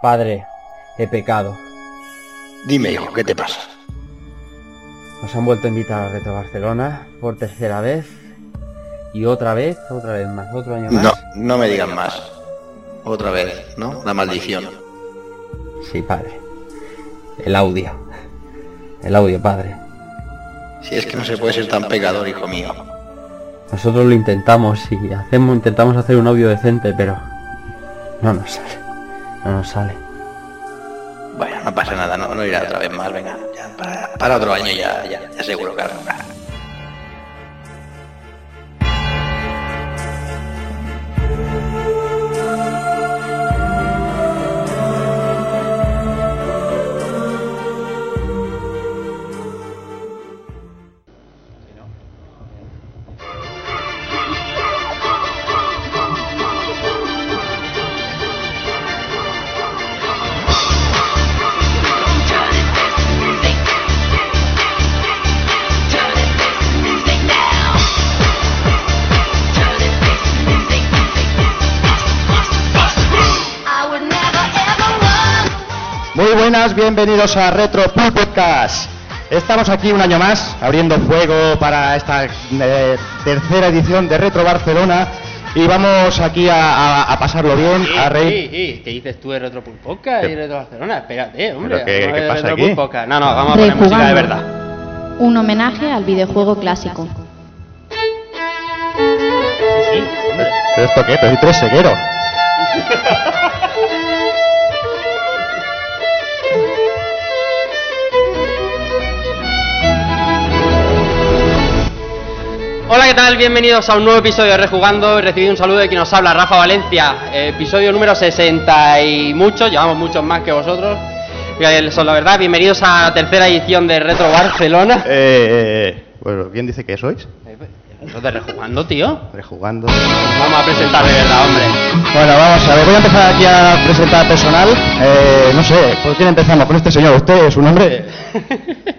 Padre, he pecado. Dime, hijo, ¿qué te pasa? Nos han vuelto a invitar a Reto Barcelona por tercera vez. Y otra vez, otra vez más, otro año más. No, no me digan más. Otra vez, ¿no? La maldición. Sí, padre. El audio. El audio, padre. Si es que no se puede ser tan pecador, hijo mío. Nosotros lo intentamos y hacemos, intentamos hacer un audio decente, pero no nos sale. No nos sale. Bueno, no pasa nada, no, no irá otra vez más, venga. Ya, para, para otro año ya, ya, ya seguro que habrá. Bienvenidos a Retro Pool Podcast. Estamos aquí un año más abriendo fuego para esta eh, tercera edición de Retro Barcelona y vamos aquí a, a- a pasarlo bien, a reír. Sí, sí, ¿Qué dices tú de Retro Pool Podcast y Retro Barcelona? Espérate, hombre. ¿Pero qué- qué de pasa Retro aquí? Podcast. No, no, vamos a poner música de verdad. Un homenaje al videojuego clásico. Sí, sí, hombre. ¿Pero esto qué? Pero si tú eres Hola, ¿qué tal? Bienvenidos a un nuevo episodio de Rejugando. He recibido un saludo de quien nos habla, Rafa Valencia. Eh, episodio número 60 y muchos, llevamos muchos más que vosotros. Eh, Son la verdad, bienvenidos a la tercera edición de Retro Barcelona. Eh, eh, bueno, ¿quién dice que sois? Eso de Rejugando, tío. Rejugando. Vamos a presentar de verdad, hombre. Bueno, vamos a ver, voy a empezar aquí a presentar personal. Eh, no sé, ¿por quién empezamos? Con este señor, ¿usted es su nombre?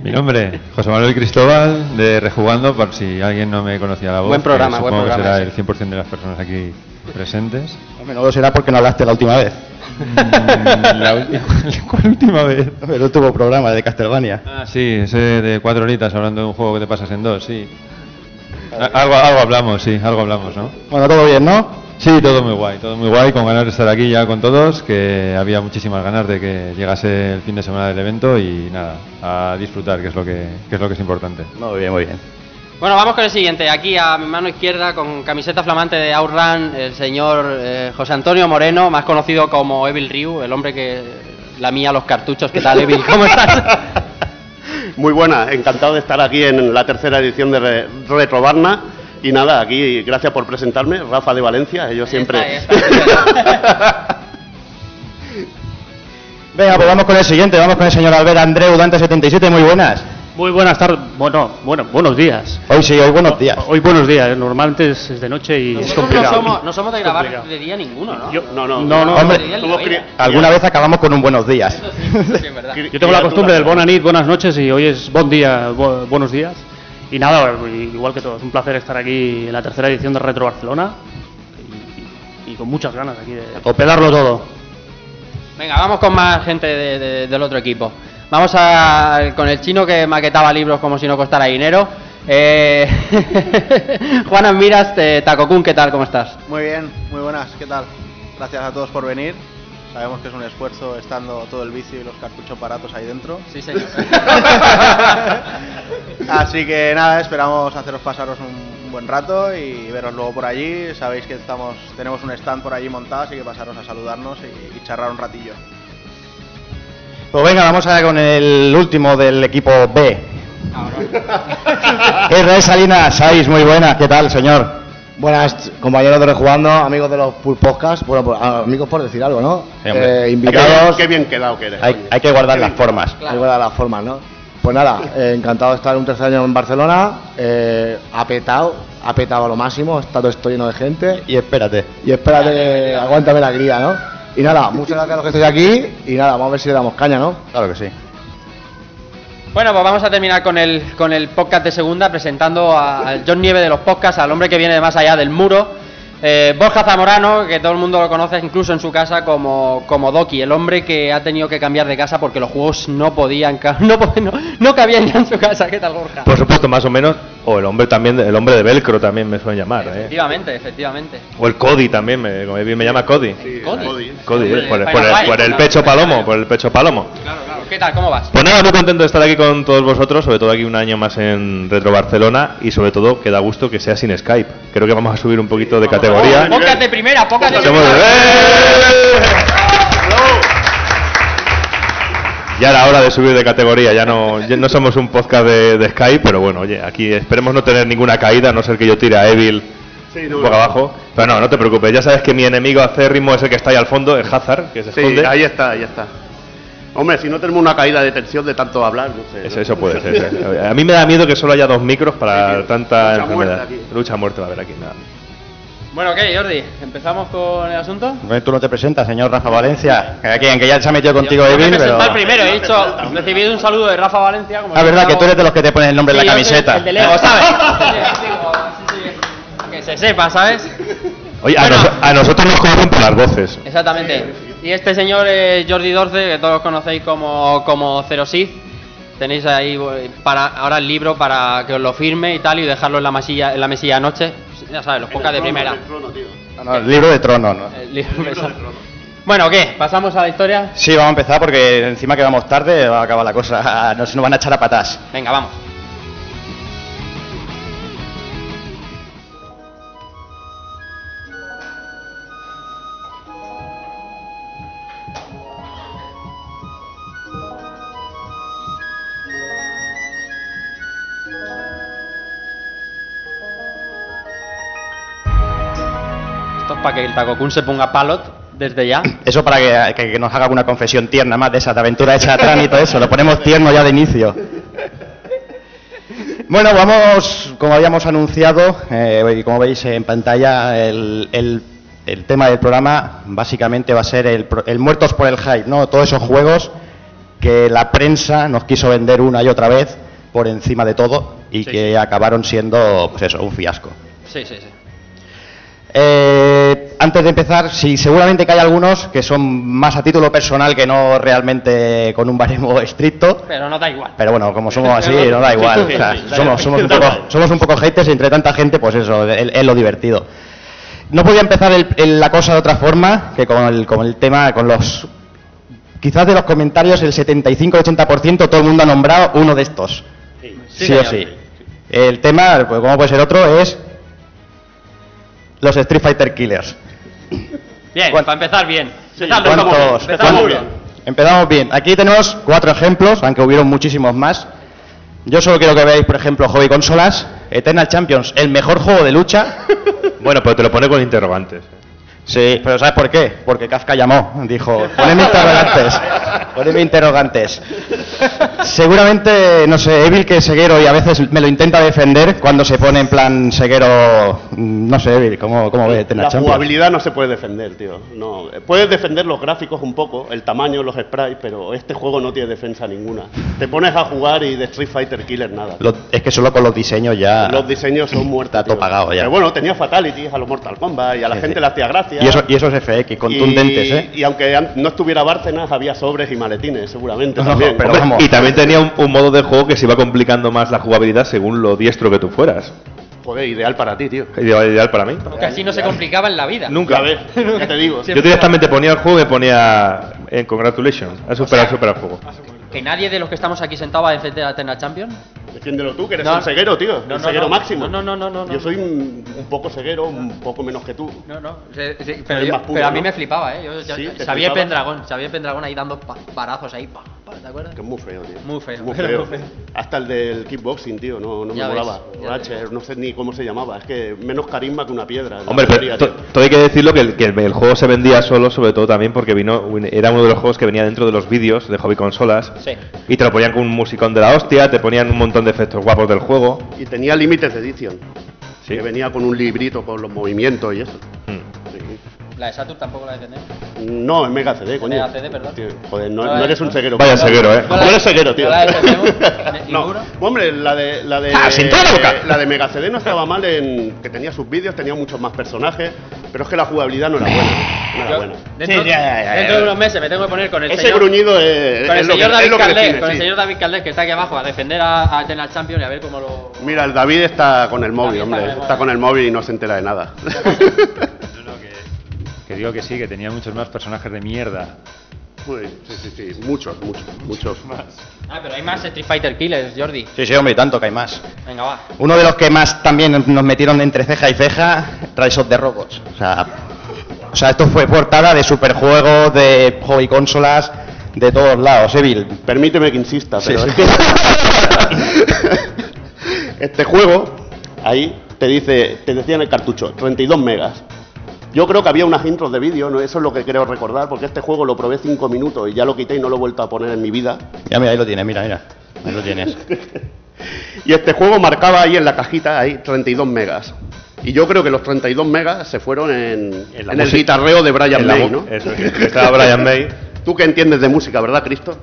Mi nombre, José Manuel Cristóbal, de Rejugando, por si alguien no me conocía la voz. Buen programa, que buen programa será el 100% de las personas aquí presentes. Hombre, no lo será porque no hablaste la última vez. Mm, la última, ¿Cuál última vez? El último programa de Castlevania. Ah, sí, ese de cuatro horitas hablando de un juego que te pasas en dos, sí. A- Algo, algo hablamos, sí, algo hablamos, ¿no? Bueno, todo bien, ¿no? Sí, todo muy guay, todo muy guay, con ganas de estar aquí ya con todos, que había muchísimas ganas de que llegase el fin de semana del evento y nada, a disfrutar, que es lo que, que es lo que es importante. Muy bien, muy bien. Bueno, vamos con el siguiente. Aquí a mi mano izquierda, con camiseta flamante de Outrun, el señor eh, José Antonio Moreno, más conocido como Evil Ryu, el hombre que lamía los cartuchos. ¿Qué tal, Evil? ¿Cómo estás? Muy buena, encantado de estar aquí en la tercera edición de Re- Retro Barna. Y nada, aquí gracias por presentarme, Rafa de Valencia, yo siempre. Ahí está, ahí está. Venga, pues vamos con el siguiente, vamos con el señor Albert Andreu, Dante77, muy buenas. Muy buenas tardes, bueno, bueno, buenos días. Hoy sí, hoy buenos días. Hoy buenos días, normalmente es, es de noche y es no complicado. somos, no somos de grabar Complicado. de día ninguno, ¿no? Yo, no, no, No, no, Hombre, Alguna vez acabamos con un buenos días. Sí, sí es Yo tengo la costumbre del buena nit, buenas noches y hoy es buen día, bu- buenos días. Y nada, igual que todos, un placer estar aquí en la tercera edición de Retro Barcelona y, y con muchas ganas aquí de, O pelarlo todo. Venga, vamos con más gente de- de- del otro equipo. Vamos a, con el chino que maquetaba libros como si no costara dinero. Eh, Juan Admiras, eh, Takokun, ¿qué tal? ¿Cómo estás? Muy bien, muy buenas, ¿qué tal? Gracias a todos por venir. Sabemos que es un esfuerzo estando todo el vicio y los cartuchos baratos ahí dentro. Sí, señor. Así que nada, esperamos haceros pasaros un, buen rato y veros luego por allí. Sabéis que estamos, tenemos un stand por allí montado, así que pasaros a saludarnos y, y charlar un ratillo. Pues venga, vamos ahora con el último del equipo B. Israel Salinas, Saiz, muy buenas, ¿qué tal, señor? Buenas compañeros de Rejugando, amigos de los Pool Podcast, bueno, pues, amigos por decir algo, ¿no? Sí. Eh, Qué invitados, bien, qué bien quedado que eres. Hay, que guardar Qué las bien formas. hay que ver las formas, ¿no? Pues nada, eh, encantado de estar un tercer año en Barcelona, eh, ha petado, ha petado a lo máximo, está todo esto lleno de gente Y espérate. y espérate, aguántame la cría, ¿no? Y nada, muchas gracias a los que estáis aquí y nada, vamos a ver si le damos caña, ¿no? Claro que sí. Bueno, pues vamos a terminar con el, con el podcast de segunda presentando a- al John Nieve de los podcasts, al hombre que viene de más allá del muro. Eh, Borja Zamorano, que todo el mundo lo conoce incluso en su casa como, como Doki, el hombre que ha tenido que cambiar de casa porque los juegos no podían, no, no, no cabían ya en su casa. ¿Qué tal, Borja? Por supuesto, más o menos. O el hombre también, el hombre de velcro también me suelen llamar, ¿eh? Efectivamente, efectivamente. O el Cody también, me, como bien me llama Cody. Cody. Cody, eh, por, el- Vaya, por el, vaya, por el claro. pecho palomo, por el pecho palomo. ¿Qué tal? ¿Cómo vas? Pues nada, muy contento de estar aquí con todos vosotros, sobre todo aquí un año más en Retro Barcelona y sobre todo que da gusto que sea sin Skype. Creo que vamos a subir un poquito de categoría. Pocas de primera, pocas de primera. Ya era hora de subir de categoría, ya no, ya no somos un podcast de, de Skype, pero bueno, oye, aquí esperemos no tener ninguna caída, a no ser que yo tire a Evil Sí, un poco abajo. Pero no, no te preocupes, ya sabes que mi enemigo acérrimo es el que está ahí al fondo, el Hazard, que se Sí, esconde. ahí está, ahí está. Hombre, si no tenemos una caída de tensión de tanto hablar, no sé. Eso, eso puede ser. sí. A mí me da miedo que solo haya dos micros para tanta Lucha enfermedad. muerte aquí. Lucha a muerte va a haber aquí, nada. Bueno, ¿qué, Jordi? ¿Empezamos con el asunto? Bueno, Tú no te presentas, señor Rafa Valencia. Aquí, aunque ya se ha metido contigo Yo me he Evil, pero. primero, he dicho, recibí un saludo de Rafa Valencia. Como Ah, verdad, que tú eres de los que te ponen el nombre Sí, en la camiseta. El de Lego, ¿sabes? Sí, sí, sí. Que se sepa, ¿sabes? Oye, a, Bueno. nos- a nosotros nos conocen por las voces. Exactamente. Y este señor es Jordi Dorce, que todos conocéis como, como Zero Sith. Tenéis ahí eh, para ahora el libro para que os lo firme y tal y dejarlo en la mesilla, en la mesilla anoche. Ya sabes, los pocas de primera. No, no, el libro de trono, ¿no? El libro- Bueno, ¿qué? ¿Pasamos a la historia? Sí, vamos a empezar porque encima que vamos tarde va a acabar la cosa. No se nos van a echar a patas. Venga, vamos. Para que el Takokun se ponga palot desde ya. Eso para que, que- que nos haga una confesión tierna más de esa de aventura hecha atrás y todo eso. Lo ponemos tierno ya de inicio. Bueno, vamos, como habíamos anunciado, eh, y como veis en pantalla, el, el- el tema del programa básicamente va a ser el, el Muertos por el Hype, ¿no? Todos esos juegos que la prensa nos quiso vender una y otra vez por encima de todo y que acabaron siendo, pues eso, un fiasco. Sí, sí, sí. Eh, antes de empezar, sí, seguramente que hay algunos que son más a título personal que no realmente con un baremo estricto. Pero no da igual. Pero bueno, como somos así, no da igual. Sí, O sea, sí, da somos, un poco, igual. somos un poco haters y entre tanta gente, pues eso, es, lo divertido. No podía empezar el- el- la cosa de otra forma que con el, con el tema, con los... Quizás de los comentarios, el 75-80% todo el mundo ha nombrado uno de estos. Sí, o sí. El tema, pues como puede ser otro, es los Street Fighter Killers. Bien, para empezar bien. Empezamos bien, ¿Cuántos? empezamos cuántos? bien. Empezamos bien. Aquí tenemos cuatro ejemplos, aunque hubieron muchísimos más. Yo solo quiero que veáis, por ejemplo, Hobby Consolas, Eternal Champions, el mejor juego de lucha. Bueno, pero te lo pone con interrogantes. Sí, pero ¿sabes por qué? Porque Kafka llamó, dijo, poneme interrogantes, poneme interrogantes. Seguramente, no sé, Evil que es ceguero y a veces me lo intenta defender cuando se pone en plan ceguero, mm, no sé, Evil, ¿cómo, cómo ve La Champions? jugabilidad no se puede defender, tío. No, puedes defender los gráficos un poco, el tamaño, los sprites, pero este juego no tiene defensa ninguna. Te pones a jugar y de Street Fighter Killer nada. Lo- es que solo con los diseños ya... Los diseños son muertos. Está todo pagado ya. Pero bueno, tenía fatalities a los Mortal Kombat y a la Sí, gente sí. le hacía gracia. Y, eso, y esos FX contundentes, Y- ¿eh? Y aunque no estuviera Bárcenas, había sobres y maletines, seguramente No, también. pero Hombre, vamos. y también tenía un, un modo de juego que se iba complicando más la jugabilidad según lo diestro que tú fueras. Joder, ideal para ti, tío. Ideal, ideal para mí. Porque así no se complicaba en la vida. Nunca. Ya ves, ya te digo. Yo directamente ponía el juego y me ponía en congratulations. Ha superado, ha superado el juego. Que nadie de los que estamos aquí sentados va a defender a Eternal Champion. Defiéndelo tú, que eres No. un ceguero, tío. No, un no, ceguero máximo. No, no, no, no. Yo soy un, un poco ceguero, un poco menos que tú. No, no. sí, sí, pero, Eres yo- más puro, pero a mí me flipaba, ¿eh? Yo, yo- Sí, ¿te Xavier flipaba? Pendragón, Xavier Pendragón ahí dando pa- parazos ahí, pa, pa, ¿te acuerdas? Que es muy feo, tío. Muy feo, Muy feo. muy feo. Hasta el del kickboxing, tío, no, no me ves, molaba. Ratcher, no sé ni cómo se llamaba. Es que menos carisma que una piedra. Hombre, pero todo hay que decirlo que, el, que el- el juego se vendía solo, sobre todo también porque vino era uno de los juegos que venía dentro de los vídeos de hobby consolas Sí. y te lo ponían con un musicón de la hostia, te ponían un montón de efectos guapos del juego. Y tenía límites de edición. Sí. Que venía con un librito con los movimientos y eso. Mm. La de Saturn tampoco la defendemos. No, en Mega CD, coño. Mega CD, perdón. Tío, joder, no, No no eres un ceguero. Vaya ceguero, eh. No eres ceguero, tío. ¿No la defendemos? No, hombre, la de la de Ah, sin toda la boca. la de Mega CD no estaba mal en que tenía sus vídeos, tenía muchos más personajes, pero es que la jugabilidad no era buena. No era Yo- buena. Dentro, Sí, ya, ya, ya, dentro de unos meses me tengo que poner con el Ese señor, gruñido es, con el es lo que, señor es David Caldés, define, con el señor David Caldés que está aquí abajo a defender a, a Eternal Champion y a ver cómo lo. Mira, el David está con el móvil, David hombre. con el móvil. Está con el móvil y no se entera de nada. Que, digo que sí, que tenía muchos más personajes de mierda. Uy, sí, sí, sí, muchos, muchos, muchos. Ah, pero hay más Street Fighter Killers, Jordi. Sí, sí, hombre, y tanto que hay más. Venga, va. Uno de los que más también nos metieron entre ceja y ceja, Rise of the Robots. O sea, o sea esto fue portada de superjuegos, de hobby consolas, de todos lados, ¿eh, Bill? Permíteme que insista, Sí, pero sí. es que este juego ahí te dice, te decía en el cartucho, 32 megas. Yo creo que había unas intros de vídeo, ¿no? eso es lo que creo recordar, porque este juego lo probé 5 minutos y ya lo quité y no lo he vuelto a poner en mi vida. Ya, mira, ahí lo tienes, mira, mira. Ahí lo tienes. Y este juego marcaba ahí en la cajita, ahí, 32 megas. Y yo creo que los 32 megas se fueron en, En en el guitarreo de Brian May, ¿no? eso, que estaba Brian May. Tú que entiendes de música, ¿verdad, Cristo?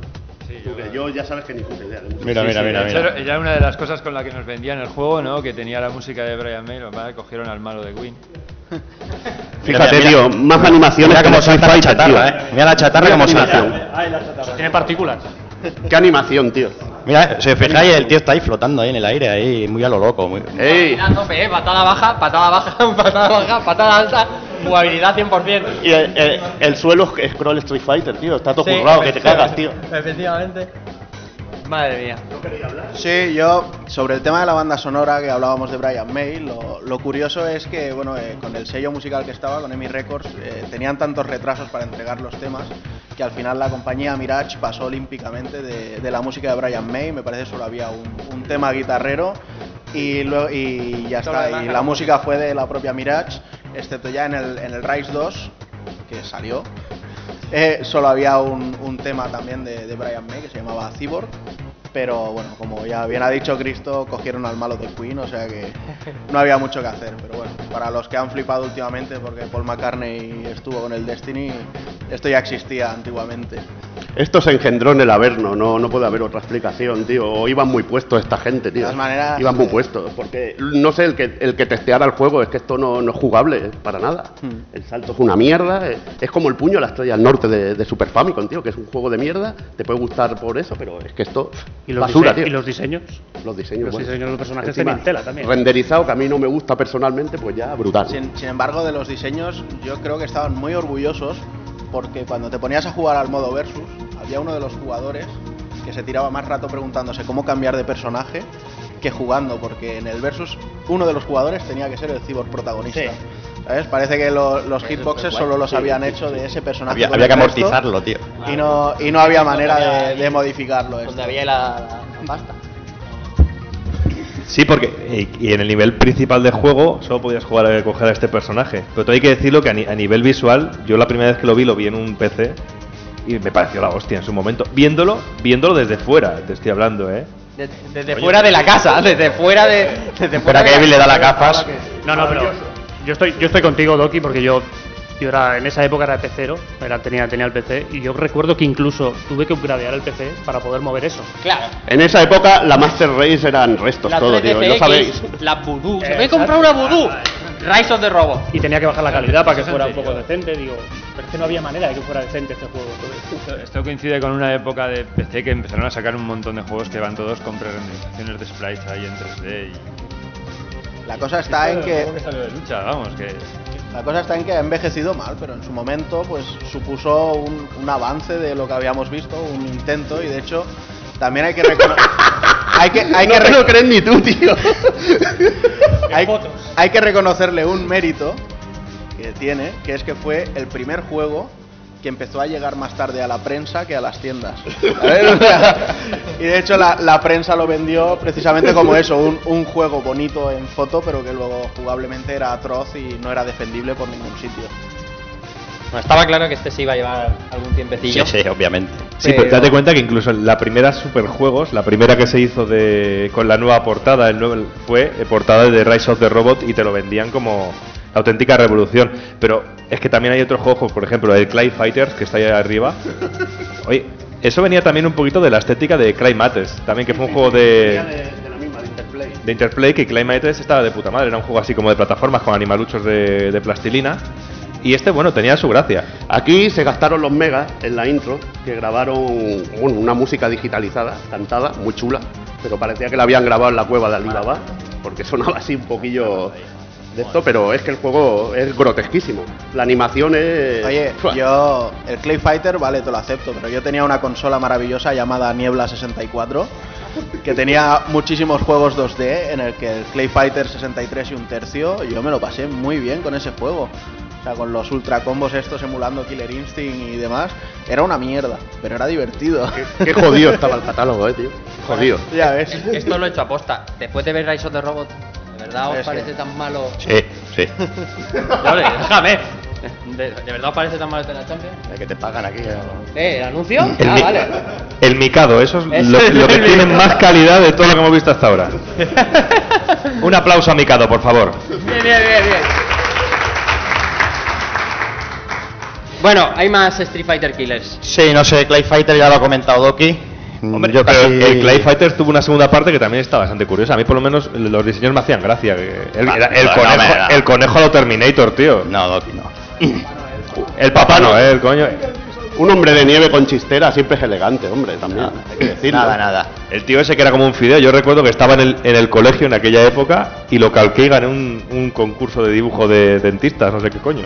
Sí, yo, ya sabes que ni puta idea de música. Mira, mira, mira, mira. era- era una de las cosas con la que nos vendían el juego, ¿no? Que tenía la música de Brian May, lo que pasa es que cogieron al malo de Queen. Fíjate, Mira, mira, tío, más animaciones Mira Street salta la Fighter, chatarra, tío. ¿eh? Mira la chatarra Mira cómo qué salta. animación. Tiene partículas. Qué animación, tío. Mira, si os fijáis, el tío está ahí flotando ahí en el aire, ahí, muy a lo loco. Muy... Ey, tope, eh. Patada baja, patada baja, patada baja, patada alta. Jugabilidad 100%. y el, el- el suelo es Scroll Street Fighter, tío. Está todo Sí, currado, que te cagas, tío. Efectivamente. Madre mía. Sí, yo sobre el tema de la banda sonora que hablábamos de Brian May, lo, lo curioso es que bueno, eh, con el sello musical que estaba, con EMI Records, eh, tenían tantos retrasos para entregar los temas que al final la compañía Mirage pasó olímpicamente de, de la música de Brian May, me parece solo había un, un tema guitarrero y, luego, y ya está, y la música. música fue de la propia Mirage, excepto ya en el, en el Rise 2, que salió, eh, solo había un, un tema también de, de Brian May que se llamaba Cyborg. Pero bueno, como ya bien ha dicho Cristo, cogieron al malo de Queen, o sea que no había mucho que hacer. Pero bueno, para los que han flipado últimamente porque Paul McCartney estuvo con el Destiny, esto ya existía antiguamente. Esto se engendró en el Averno, no, no puede haber otra explicación, tío. O iban muy puestos esta gente, tío. De todas maneras, iban muy eh, puestos. Porque, no sé, el que, el que testeara el juego es que esto no, no es jugable para nada. Hmm. El salto es una mierda. eh, Es como el puño a la estrella al norte de, de Super Famicom, tío, que es un juego de mierda. Te puede gustar por eso, pero es que esto. ¿Y los, basura, dise- tío. y los diseños? Los diseños, los bueno. diseños de los personajes Encima, tenían tela también. Renderizado, que a mí no me gusta personalmente, pues ya brutal. Sin, sin embargo, de los diseños, yo creo que estaban muy orgullosos porque cuando te ponías a jugar al modo versus, había uno de los jugadores que se tiraba más rato preguntándose cómo cambiar de personaje que jugando, porque en el versus uno de los jugadores tenía que ser el cyborg protagonista. ¿Sabes? Parece que lo- los hitboxes solo los habían hecho de ese personaje. Había, con había que resto amortizarlo, tío. Y no, y no había manera de, de modificarlo. Donde esto. había la, la pasta. Sí, porque eh, y en el nivel principal del juego solo podías jugar a coger a este personaje. Pero todo hay que decirlo que a, ni- a nivel visual, yo la primera vez que lo vi, lo vi en un PC y me pareció la hostia en su momento. Viéndolo, viéndolo desde fuera, te estoy hablando, ¿eh? Desde, desde fuera de la casa, desde fuera de. Desde Espera fuera que de Evil le da las gafas. No, no, pero yo estoy, yo estoy contigo, Doki, porque yo, yo era, en esa época era pecero, era, tenía, tenía el PC, y yo recuerdo que incluso tuve que upgradear el PC para poder mover eso. Claro. En esa época, la Master Race eran restos, La todo, tío. 3DFX, Lo sabéis. La Voodoo. Se me he comprado una Voodoo. Rise of the Robot. Y tenía que bajar la calidad para que fuera un poco decente, digo, pero es que no había manera de que fuera decente este juego. Esto, esto coincide con una época de PC que empezaron a sacar un montón de juegos que van todos con pre-renderizaciones de sprites ahí en 3D. Y... La cosa está en que es un juego que salió de lucha, vamos, que La cosa está en que ha envejecido mal, pero en su momento pues supuso un, un avance de lo que habíamos visto, un intento y de hecho también hay que reconocer hay que hay no que te re- lo crees ni tú, tío. hay, hay que reconocerle un mérito que tiene, que es que fue el primer juego que empezó a llegar más tarde a la prensa que a las tiendas. y de hecho la, la prensa lo vendió precisamente como eso, un, un juego bonito en foto, pero que luego jugablemente era atroz y no era defendible por ningún sitio. Bueno, estaba claro que este se iba a llevar algún tiempecillo. Sí, sí, obviamente. Sí, pero date cuenta que incluso la primera Superjuegos, la primera que se hizo de con la nueva portada, el nuevo, fue eh, portada de Rise of the Robot y te lo vendían como... auténtica revolución. Pero es que también hay otros juegos, por ejemplo, el Clay Fighters, que está ahí arriba. Oye, eso venía también un poquito de la estética de Clay Matters, también que fue un juego de, de Interplay, que Clay Matters estaba de puta madre, era un juego así como de plataformas con animaluchos de, de plastilina. Y este, bueno, tenía su gracia. Aquí se gastaron los megas en la intro, que grabaron bueno, una música digitalizada, cantada, muy chula, pero parecía que la habían grabado en la cueva de Alibaba, porque sonaba así un poquillo de esto, pero es que el juego es grotesquísimo. La animación es... Oye, yo, el Clay Fighter, vale, te lo acepto, pero yo tenía una consola maravillosa llamada Niebla 64, que tenía muchísimos juegos 2D, en el que el Clay Fighter 63 y un tercio, yo me lo pasé muy bien con ese juego. O sea, con los ultra combos estos emulando Killer Instinct y demás, era una mierda, pero era divertido. Qué jodido estaba el catálogo, eh, tío. Jodido. Ya ves. Esto lo he hecho aposta. Después de ver Rise of the Robot, ¿de verdad os parece tan malo? Sí, sí. Ole, déjame. ¿De, de verdad os parece tan malo este la Champions? que te pagan aquí. ¿Eh? ¿El anuncio? El, ah, mi- vale. el Mikado, eso es lo, que el tiene Mikado. más calidad de todo lo que hemos visto hasta ahora. Un aplauso a Mikado, por favor. Bien, bien, bien, bien. Bueno, hay más Street Fighter Killers. Sí, no sé, Clay Fighter ya lo ha comentado Doki. Hombre, Yo pero casi- el Clay Fighters tuvo una segunda parte que también está bastante curiosa. A mí, por lo menos, los diseños me hacían gracia. que El, Va, era el no, conejo, no, no. el conejo a lo Terminator, tío. No, Doki, no. El papá no, eh, el coño. Un hombre de nieve con chistera siempre es elegante, hombre, también. hay que decirlo. Nada, nada. El tío ese que era como un fideo, yo recuerdo que estaba en el, en el colegio en aquella época y lo calqué y gané un, un concurso de dibujo de dentistas, no sé qué coño.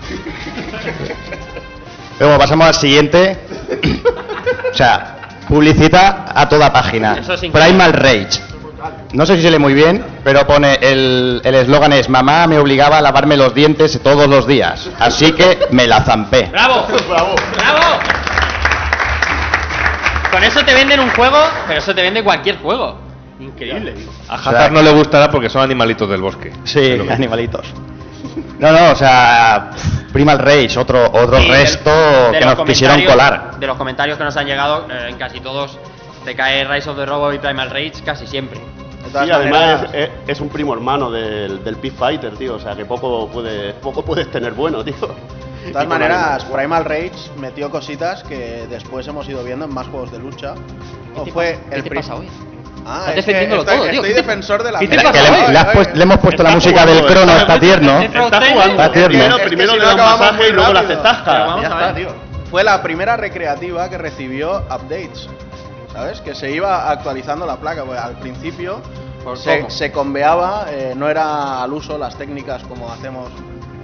Luego pasamos al siguiente. o sea, publicita a toda página. Eso es. Primal Rage. No sé si se lee muy bien, pero pone el el eslogan es mamá me obligaba a lavarme los dientes todos los días, así que me la zampé. ¡Bravo! ¡Bravo! ¡Bravo! Con eso te venden un juego, pero eso te vende cualquier juego. Increíble. A Hazard no le gustará porque son animalitos del bosque. Sí, animalitos. No, no, o sea, Primal Rage, otro otro resto de que nos quisieron colar. De los comentarios que nos han llegado, eh, en casi todos te cae Rise of the Robot y Primal Rage casi siempre. Sí, además es, un primo hermano del, del Pit Fighter, tío. O sea que poco, puede, poco puedes tener bueno, tío. De todas maneras, Primal Rage metió cositas que después hemos ido viendo en más juegos de lucha. O te fue pasa? ¿Qué el te pri- pasa hoy? Ah, Estás defendiéndolo estoy, todo, tío. estoy defensor de la ¿Qué te pasa le, le puest- le hemos puesto la música jugando, del crono, está está tierno. Está jugando. Está tierno. Primero, le acabamos masaje muy y luego le rápido. haces vamos Ya a está, ver. tío. Fue la primera recreativa que recibió updates. ¿Sabes? Que se iba actualizando la placa. porque al principio ¿Por se, se conveaba, eh, no era al uso las técnicas como hacemos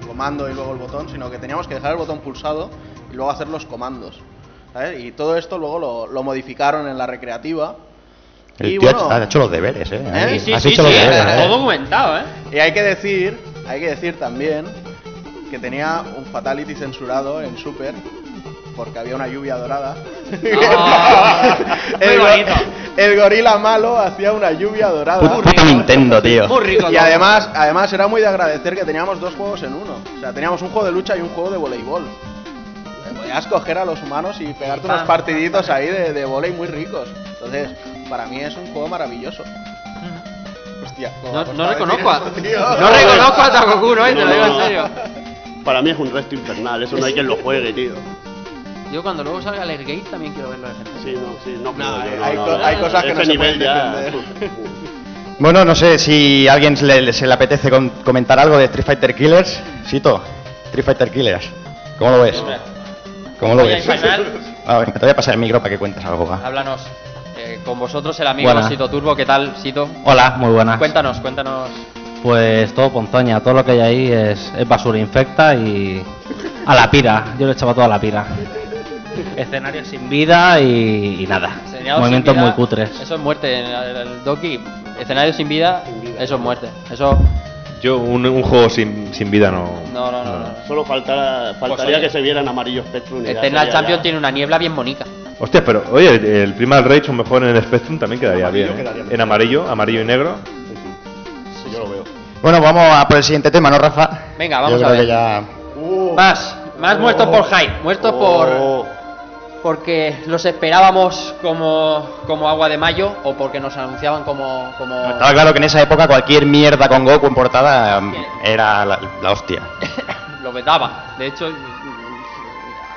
comando y luego el botón, sino que teníamos que dejar el botón pulsado y luego hacer los comandos. ¿sabes? Y todo esto luego lo, lo modificaron en la recreativa. El Y tío bueno, ha hecho los deberes, eh. ¿Eh? Has Sí, hecho sí, los sí, deberes, eh. todo documentado, ¿eh? Y hay que decir, hay que decir también que tenía un fatality censurado en Super porque había una lluvia dorada. Ah, muy el, go- bonito. el gorila malo hacía una lluvia dorada. Puto, puto Nintendo, tío. Muy rico. Y todo. además, además era muy de agradecer que teníamos dos juegos en uno. O sea, teníamos un juego de lucha y un juego de voleibol. Podías coger a los humanos y pegarte unos partiditos ahí de, de volei muy ricos. Entonces, para mí es un juego maravilloso. Hostia, ¿cómo me No, reconozco a, no reconozco a Takoku, ¿no? Te lo digo en serio. Para mí es un resto infernal, eso no hay quien lo juegue, tío. Yo cuando luego salga el Gate también quiero verlo de gente. Sí, no, sí, no, No, hay, no, co- no, hay no. cosas que Ese no se nivel pueden defender. Bueno, no sé si a alguien se le, se le apetece comentar algo de Street Fighter Killers. Sito, Street Fighter Killers. ¿Cómo lo ves? ¿Cómo lo ves? A ver, te voy a pasar el micro para que cuentes algo. va. háblanos. Eh, con vosotros el amigo Buenas. Sito Turbo, ¿qué tal, Sito? Hola, muy buenas. Cuéntanos, cuéntanos. Pues todo ponzoña, todo lo que hay ahí es, es basura infecta y a la pira. Yo le echaba todo a la pira. Escenarios sin vida y, y nada. Escenarios Movimientos sin vida, muy cutres. Eso es muerte. El, el Doki, escenario sin vida, eso es muerte. Eso. Yo, un, un juego sin, sin vida no. No, no, no. no. Solo faltara- faltaría oye. que se vieran amarillo Spectrum. y Eternal Champion ya- tiene una niebla bien bonita. Hostia, pero oye, el, el Primal Rage, a lo mejor en el Spectrum también quedaría Amarillo bien. ¿eh? quedaría En amarillo, amarillo y negro. Sí, yo lo veo. Bueno, vamos a por el siguiente tema, ¿no, Rafa? Venga, vamos Yo a creo ver. que ya... Más, más muertos por hype, muertos por. Porque los esperábamos como, como agua de mayo o porque nos anunciaban como... como... Estaba claro que en esa época cualquier mierda con Goku en portada mm, era la, la hostia. lo vetaba. De hecho,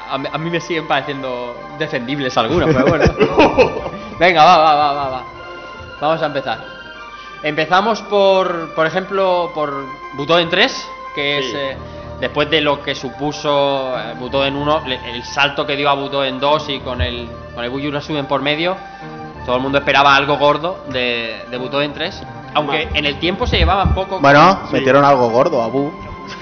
a, mí- a mí me siguen pareciendo defendibles algunos, pero bueno. Venga, va, va, va, va, va. Vamos a empezar. Empezamos por, por ejemplo, por Butoden 3, que es eh, después de lo que supuso eh, Butoden 1, le- el salto que dio a Butoden 2 y con el, con el Suben por medio, todo el mundo esperaba algo gordo de, de Butoden 3, aunque en el tiempo se llevaban poco. con- Bueno, metieron algo gordo a Bu.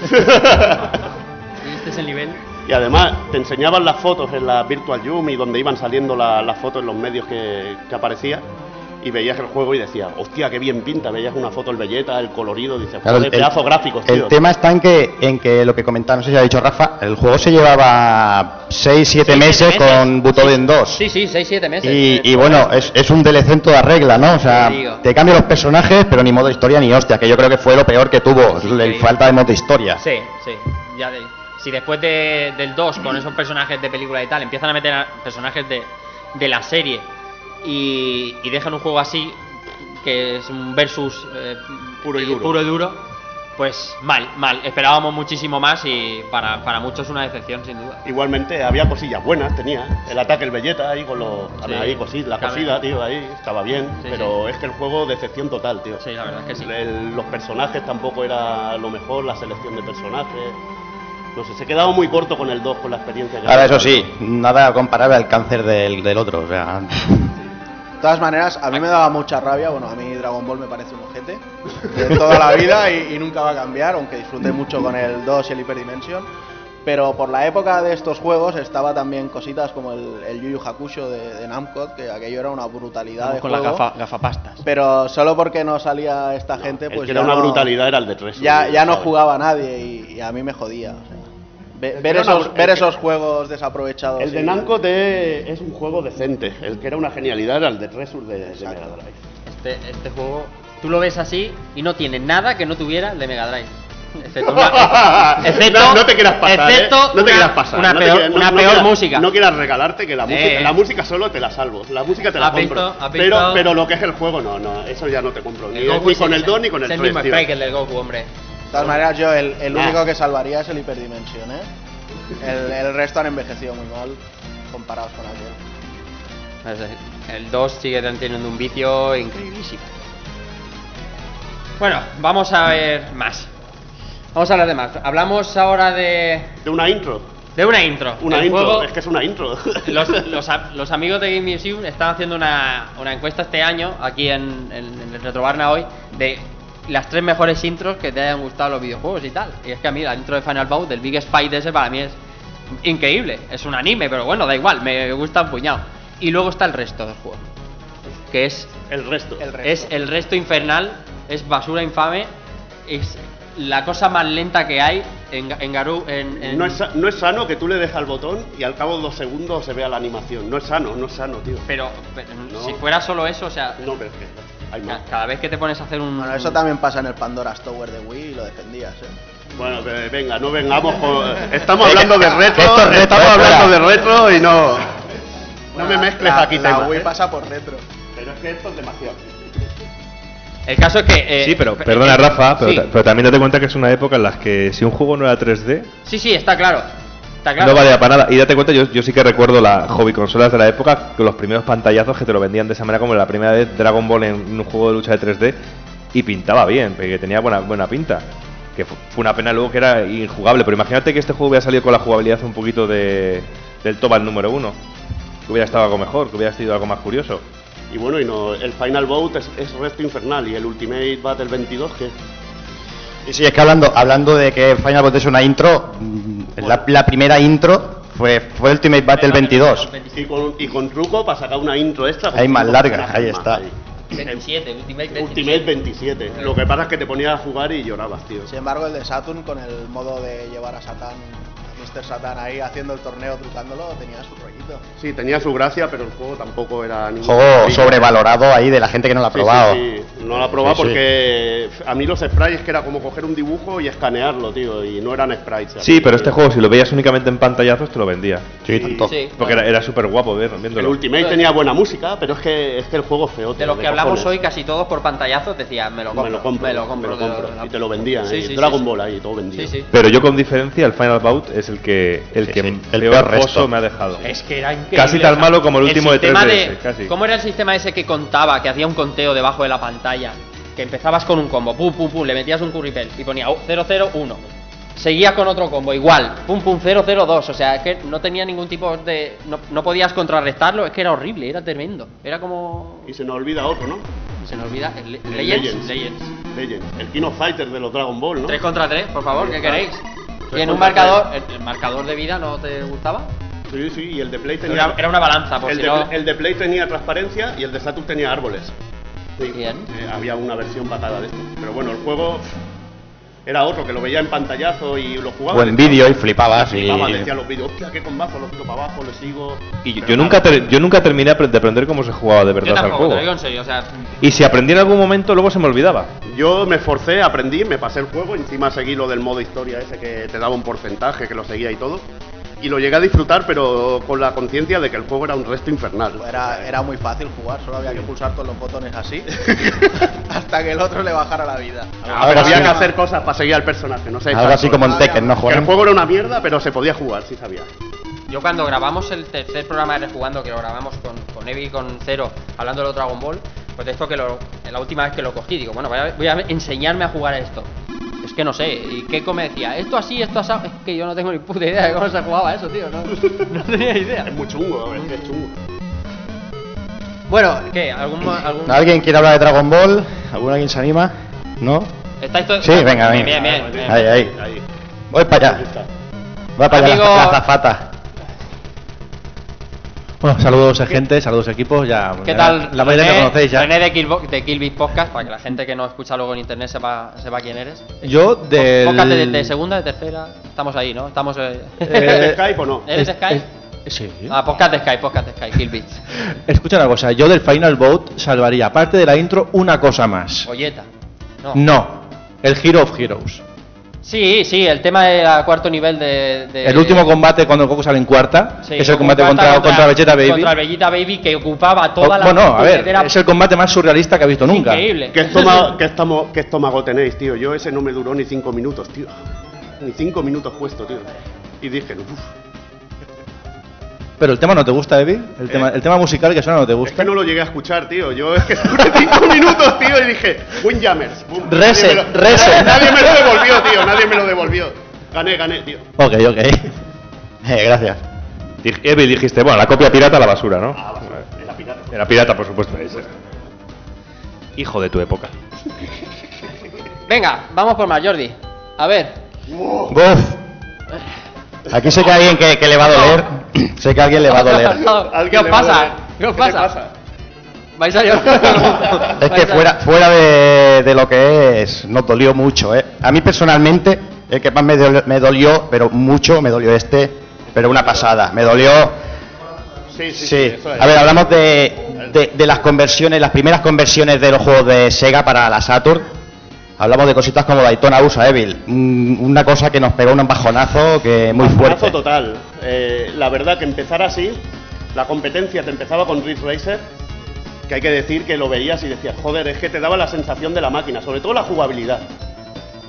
Este es el nivel. Y además te enseñaban las fotos en la Virtual Yumi donde iban saliendo la- las fotos en los medios que, que aparecía y veías el juego y decías, hostia, qué bien pinta, veías una foto el Belleta, el colorido, dices, Claro, joder, el- pedazos gráficos, tío. El tema está en que, en que lo que comentaba, no sé si ha dicho Rafa, el juego se llevaba 6-7 meses, con Butoden 2. Sí, sí, 6-7 meses. Y, y bueno, es, es un DLC en toda regla, ¿no? O sea, Te cambian los personajes, pero ni modo historia ni hostia, que yo creo que fue lo peor que tuvo, la sí. falta de modo historia. Sí, sí. Ya de- si después de- del 2, con esos personajes de película y tal, empiezan a meter a personajes de, de la serie y, y dejan un juego así, que es un versus eh, Puro y duro. puro y duro, pues mal, mal. Esperábamos muchísimo más y para, para muchos una decepción, sin duda. Igualmente había cosillas buenas, tenía el ataque el Belleta ahí con los Sí. ahí cosi- la cosida, tío, ahí estaba bien, Sí, pero es que el juego decepción total, tío. Sí, la verdad es que sí. El- los personajes tampoco era lo mejor, la selección de personajes. No sé, se quedaba muy corto con el 2 con la experiencia que Ahora, había. eso sí, nada comparable al cáncer del, del otro, o sea... De todas maneras, a mí me daba mucha rabia. Bueno, a mí Dragon Ball me parece un ojete de toda la vida y, y nunca va a cambiar, aunque disfruté mucho con el 2 y el Hyper Dimension. Pero por la época de estos juegos estaba también cositas como el, el Yu Yu Hakusho de, de Namco, que aquello era una brutalidad Vamos de con juego. gafa- gafapastas. Pero solo porque no salía esta gente, pues que ya era una no- brutalidad era el de tres. Ya, ya no jugaba nadie y, y a mí me jodía. o sea. Ve- que ver esos, ver el que- esos juegos desaprovechados. El de Namco te- es un juego decente. El que era una genialidad era el de Treasure de, de Mega Drive. Este, este juego, tú lo ves así y no tiene nada que no tuviera el de Mega Drive. Excepto una, excepto, no, no te quieras pasar, excepto ¿eh? No te una, quieras pasar. una peor, quieras- no- una no peor quieras- música. No quieras regalarte que la música, Eh. la música solo te la salvo. La música te la ¿Has compro. visto? ¿Has Pero, visto? pero lo que es el juego, no, no. Eso ya no te compro. Ni, El ni es con el- el 2 ni con el es 3. el mismo que el del Goku, hombre. De todas maneras, yo el, el Nah. único que salvaría es el Hyper Dimension, ¿eh? El, el resto han envejecido muy mal comparados con aquel. El 2 sigue teniendo un vicio increíblísimo. Bueno, vamos a ver más. Vamos a hablar de más. Hablamos ahora de. De una intro. De una intro. Una El intro. juego- Es que es una intro. los, los amigos de Game Museum están haciendo una, una encuesta este año, aquí en, en- en el Retrobarna hoy, de las tres mejores intros que te hayan gustado los videojuegos y tal. Y es que a mí la intro de Final Bout del Big Spy ese para mí es increíble. Es un anime, pero bueno, da igual, me gusta un puñado. Y luego está el resto del juego, que es el resto. es el resto infernal, es basura infame, es la cosa más lenta que hay en, en Garou. En, en- No es, no es sano que tú le dejas el botón y al cabo de dos segundos se vea la animación. No es sano, no es sano, tío. Pero, pero No. si fuera solo eso, o sea. No, pero es que hay más. Cada vez que te pones a hacer un. Bueno, eso también pasa en el Pandora's Tower de Wii y lo defendías, ¿eh? Bueno, que venga, no vengamos con... Estamos hablando de retro, Esto es retro, estamos hablando de retro y no... No me mezcles la, aquí la temas, Wii ¿eh? pasa por retro. Pero es que esto es demasiado. El caso es que. eh, sí, pero pe- perdona eh, Rafa, pero, sí. pero también date cuenta que es una época en la que si un juego no era 3D, Sí, sí, está claro. Está claro. no valía para nada. Y date cuenta, yo, yo sí que recuerdo las hobby consolas de la época, con los primeros pantallazos que te lo vendían de esa manera, como la primera vez Dragon Ball en un juego de lucha de 3D, y pintaba bien, porque tenía buena, buena pinta. Que fu- fue una pena luego que era injugable, pero imagínate que este juego hubiera salido con la jugabilidad un poquito de, del Tobal número uno. Que hubiera estado algo mejor, que hubiera sido algo más curioso. Y bueno, y no, el Final Bout es, es resto infernal y el Ultimate Battle 22 que... Y sí, es que hablando, hablando de que Final Bout es una intro, mm, la, la primera intro fue, fue Ultimate Battle 22. Y con, y con truco para sacar una intro extra. con Ahí más larga, ahí más está. ahí. 27, Ultimate 27. Ultimate 27. Lo que pasa es que te ponías a jugar y llorabas, tío. Sin embargo, el de Saturn, con el modo de llevar a Satan, a Mr. Satan ahí haciendo el torneo, trucándolo, tenía su rollito. Sí, tenía su gracia, pero el juego tampoco era ningún... Juego sobrevalorado ahí de la gente que no lo ha Sí, probado. sí, sí. no lo ha probado Sí, sí. porque a mí los sprites que era como coger un dibujo y escanearlo, tío, y no eran sprites. Sí, pero este juego, si lo veías únicamente en pantallazos, te lo vendía. Sí, tanto. Sí. Porque era, era súper guapo ver, El viéndolo. Ultimate tenía buena música, pero es que, es que el juego es feo. De tío, los que hablamos cojones. hoy, casi todos por pantallazos decían, me lo compro. me lo compro, me lo compro. me lo compro. de- Y te lo vendían, Sí, ¿eh? sí, Dragon sí, Ball ahí, todo vendido. Sí, sí. Pero yo con diferencia, el Final Bout es el que el que el peor resto. pozo me ha dejado. Es que era increíble. Casi tan malo como el último de sistema 3DS, casi. ¿Cómo era el sistema ese que contaba, que hacía un conteo debajo de la pantalla? Que empezabas con un combo, pum, pum, pum, le metías un curripel y ponía 001. Seguías con otro combo, igual, pum, pum, 002. O sea, es que no tenía ningún tipo de. No, no podías contrarrestarlo, es que era horrible, era tremendo. Era como. Y se nos olvida otro, ¿no? Se nos olvida. el Le- El Legends. Legends. Legends. El King of Fighters de los Dragon Ball, ¿no? 3 contra 3, por favor, ¿qué queréis? Y en un marcador. El, el marcador de vida no te gustaba? Sí, sí, y el de Play tenía. Era, era una balanza, por el, si de, no. el de Play tenía transparencia y el de Saturn tenía árboles. Sí, Bien. eh, había una versión patada de esto. Pero bueno, el juego era otro que lo veía en pantallazo y lo jugaba. Buen vídeo y flipabas y- Flipaba, decía los vídeos, hostia, qué combazo, lo tiro para abajo, le sigo. Y yo, yo nunca ter- yo nunca terminé de aprender cómo se jugaba de Yo verdad al tampoco, te juego. lo digo en serio, o sea. Y si aprendí en algún momento, luego se me olvidaba. Yo me esforcé, aprendí, me pasé el juego, encima seguí lo del modo historia ese que te daba un porcentaje, que lo seguía y todo. Y lo llegué a disfrutar, pero con la conciencia de que el juego era un resto infernal. Era, era muy fácil jugar, solo había que pulsar todos los botones así hasta que el otro le bajara la vida. Ah, pero había que hacer cosas para seguir al personaje, no sé. Algo así como en Tekken, ¿no, Juan? el juego era una mierda, pero se podía jugar, sí sabía. Yo cuando grabamos el tercer programa de Rejugando, que lo grabamos con, con Evi y con Cero, hablando de los Dragon Ball, pues de esto que lo, la última vez que lo cogí, digo, bueno, voy a, voy a enseñarme a jugar a esto. Que no sé, y Keiko me decía, esto así, esto así, es que yo no tengo ni puta idea de cómo se jugaba eso, tío, no, no tenía idea. Es muy chungo, es chungo. Bueno, ¿qué? ¿Algún, algún... ¿Alguien quiere hablar de Dragon Ball? ¿Alguno alguien se anima? ¿No? ¿Estáis todos- Sí, venga, bien, venga. Bien, bien, bien. Ahí, ahí. Ahí. Voy para allá. Va para allá Amigo- la, la azafata. Bueno, saludos eh, gente, saludos equipos, ya. ¿Qué ya tal? La mayoría me conocéis ya. René de, Killbo- de Killbeat Podcast, para que la gente que no escucha luego en internet sepa, sepa quién eres. Yo del. Podcast de, de segunda, de tercera, estamos ahí, ¿no? Estamos... Eh... ¿Eres de Skype o no? ¿Eres de Skype? es- sí. Ah, podcast de Skype, podcast de Skype, Killbeat. Escucha una cosa, yo del Final Boat salvaría, aparte de la intro, una cosa más. Olleta. No. No, el Hero of Heroes. Sí, sí, el tema de a cuarto nivel de... de- El último combate cuando Goku sale en cuarta, Sí, que es el combate contra, contra Vegeta Baby. Contra Vegeta Baby que ocupaba toda O- la... bueno, a ver, es el combate más surrealista que he visto nunca. Increíble. ¿Qué, estamo- qué estómago tenéis, tío? Yo ese no me duró ni cinco minutos, tío. Ni cinco minutos puesto, tío. Y dije, uff, Pero el tema no te gusta, Evi? El, tema, el tema musical que suena no te es gusta. que no lo llegué a escuchar, tío. Yo es que duré cinco minutos, tío, y dije, Windjammers. Boom. Reset, Nadie me lo- reset. Nadie me lo devolvió, tío. Nadie me lo devolvió. Gané, gané, tío. Ok, ok. Eh, gracias. Dij- Evi, dijiste, bueno, la copia pirata a la basura, ¿no? Era pirata. Era pirata, por supuesto. Hijo de tu época. Venga, vamos por más, Jordi. A ver. Buf. Aquí sé que hay alguien que, que le va a doler. sé que a alguien le va a doler. ¿Qué os pasa? ¿Qué os ¿Qué te pasa? ¿Vais a llorar? Es ¿Vais que fuera, fuera de, de lo que es, nos dolió mucho, ¿eh? A mí personalmente, el que más me dolió, me dolió, pero mucho, me dolió este, pero una pasada. Me dolió. Sí, sí, sí. Sí. eso es. A ver, hablamos de, de, de las conversiones, las primeras conversiones de los juegos de Sega para la Saturn. Hablamos de cositas como Daytona USA Evil. Mm, Una cosa que nos pegó un bajonazo que muy Bajonazo fuerte. total. Eh, la verdad que empezar así, la competencia te empezaba con Ridge Racer, que hay que decir que lo veías y decías, joder, es que te daba la sensación de la máquina, sobre todo la jugabilidad.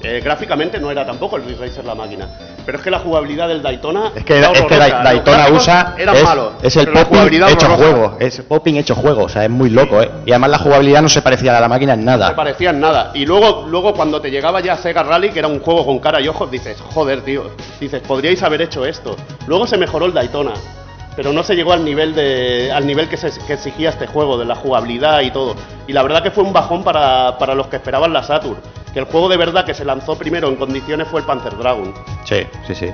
Eh, gráficamente no era tampoco el Ridge Racer la máquina, pero es que la jugabilidad del Daytona Es que, era es que Daytona gráficos USA es, malos, es el popping hecho horrorosa. juego, es popping hecho juego, o sea, es muy loco, ¿eh? Y además la jugabilidad no se parecía a la máquina en No se nada. parecían nada. Y luego, luego cuando te llegaba ya Sega Rally, que era un juego con cara y ojos, dices, joder, tío. Dices, podríais haber hecho esto. Luego se mejoró el Daytona. Pero no se llegó al nivel de al nivel que, se, que exigía este juego, de la jugabilidad y todo. Y la verdad que fue un bajón para, para los que esperaban la Saturn. Que el juego de verdad que se lanzó primero en condiciones fue el Panzer Dragon. Sí, sí, sí.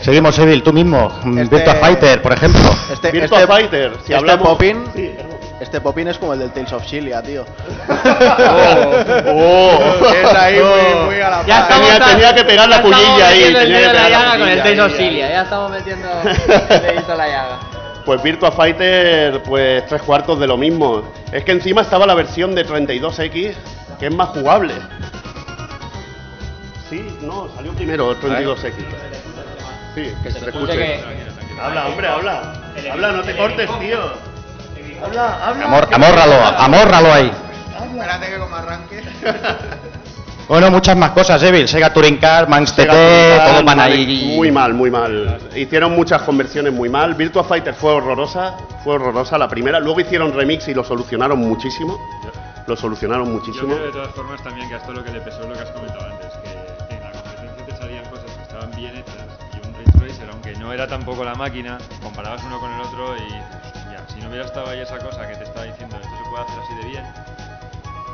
Seguimos, Evil, tú mismo. mm, Este- Virtua Fighter, por ejemplo. Este, Virtua este- Fighter, si este hablamos- Popin, Sí, este Popin es como el del Tales of Chilia, tío. Oh. es ahí muy, muy a la Ya. Tenía- tenía que pegar la ya estamos pullilla ahí, tenía que la pegar la llaga con el Tales of ya estamos metiendo el dedito la llaga. Pues Virtua Fighter, pues tres cuartos de lo mismo. Es que encima estaba la versión de 32X, que es más jugable. Sí, no, salió primero el 32X. Sí, que se te escuche. Habla, hombre, habla. Habla, no te cortes, tío. Habla, habla. Amor, amórralo, amórralo ahí. Espérate que como arranque. Bueno, muchas más cosas, Evil. Sega Touring Car, Manx TT, todo van ahí. Muy mal, muy mal. Hicieron muchas conversiones muy mal. Virtua Fighter fue horrorosa, fue horrorosa la primera. Luego hicieron remix y lo solucionaron muchísimo. Lo solucionaron Yo muchísimo. creo de todas formas también que a esto lo que le pesó es lo que has comentado antes, que en la competencia te salían cosas que estaban bien hechas y un Ridge Racer, aunque no era tampoco la máquina, comparabas uno con el otro y ya, si no hubiera estado ahí esa cosa que te estaba diciendo esto se puede hacer así de bien,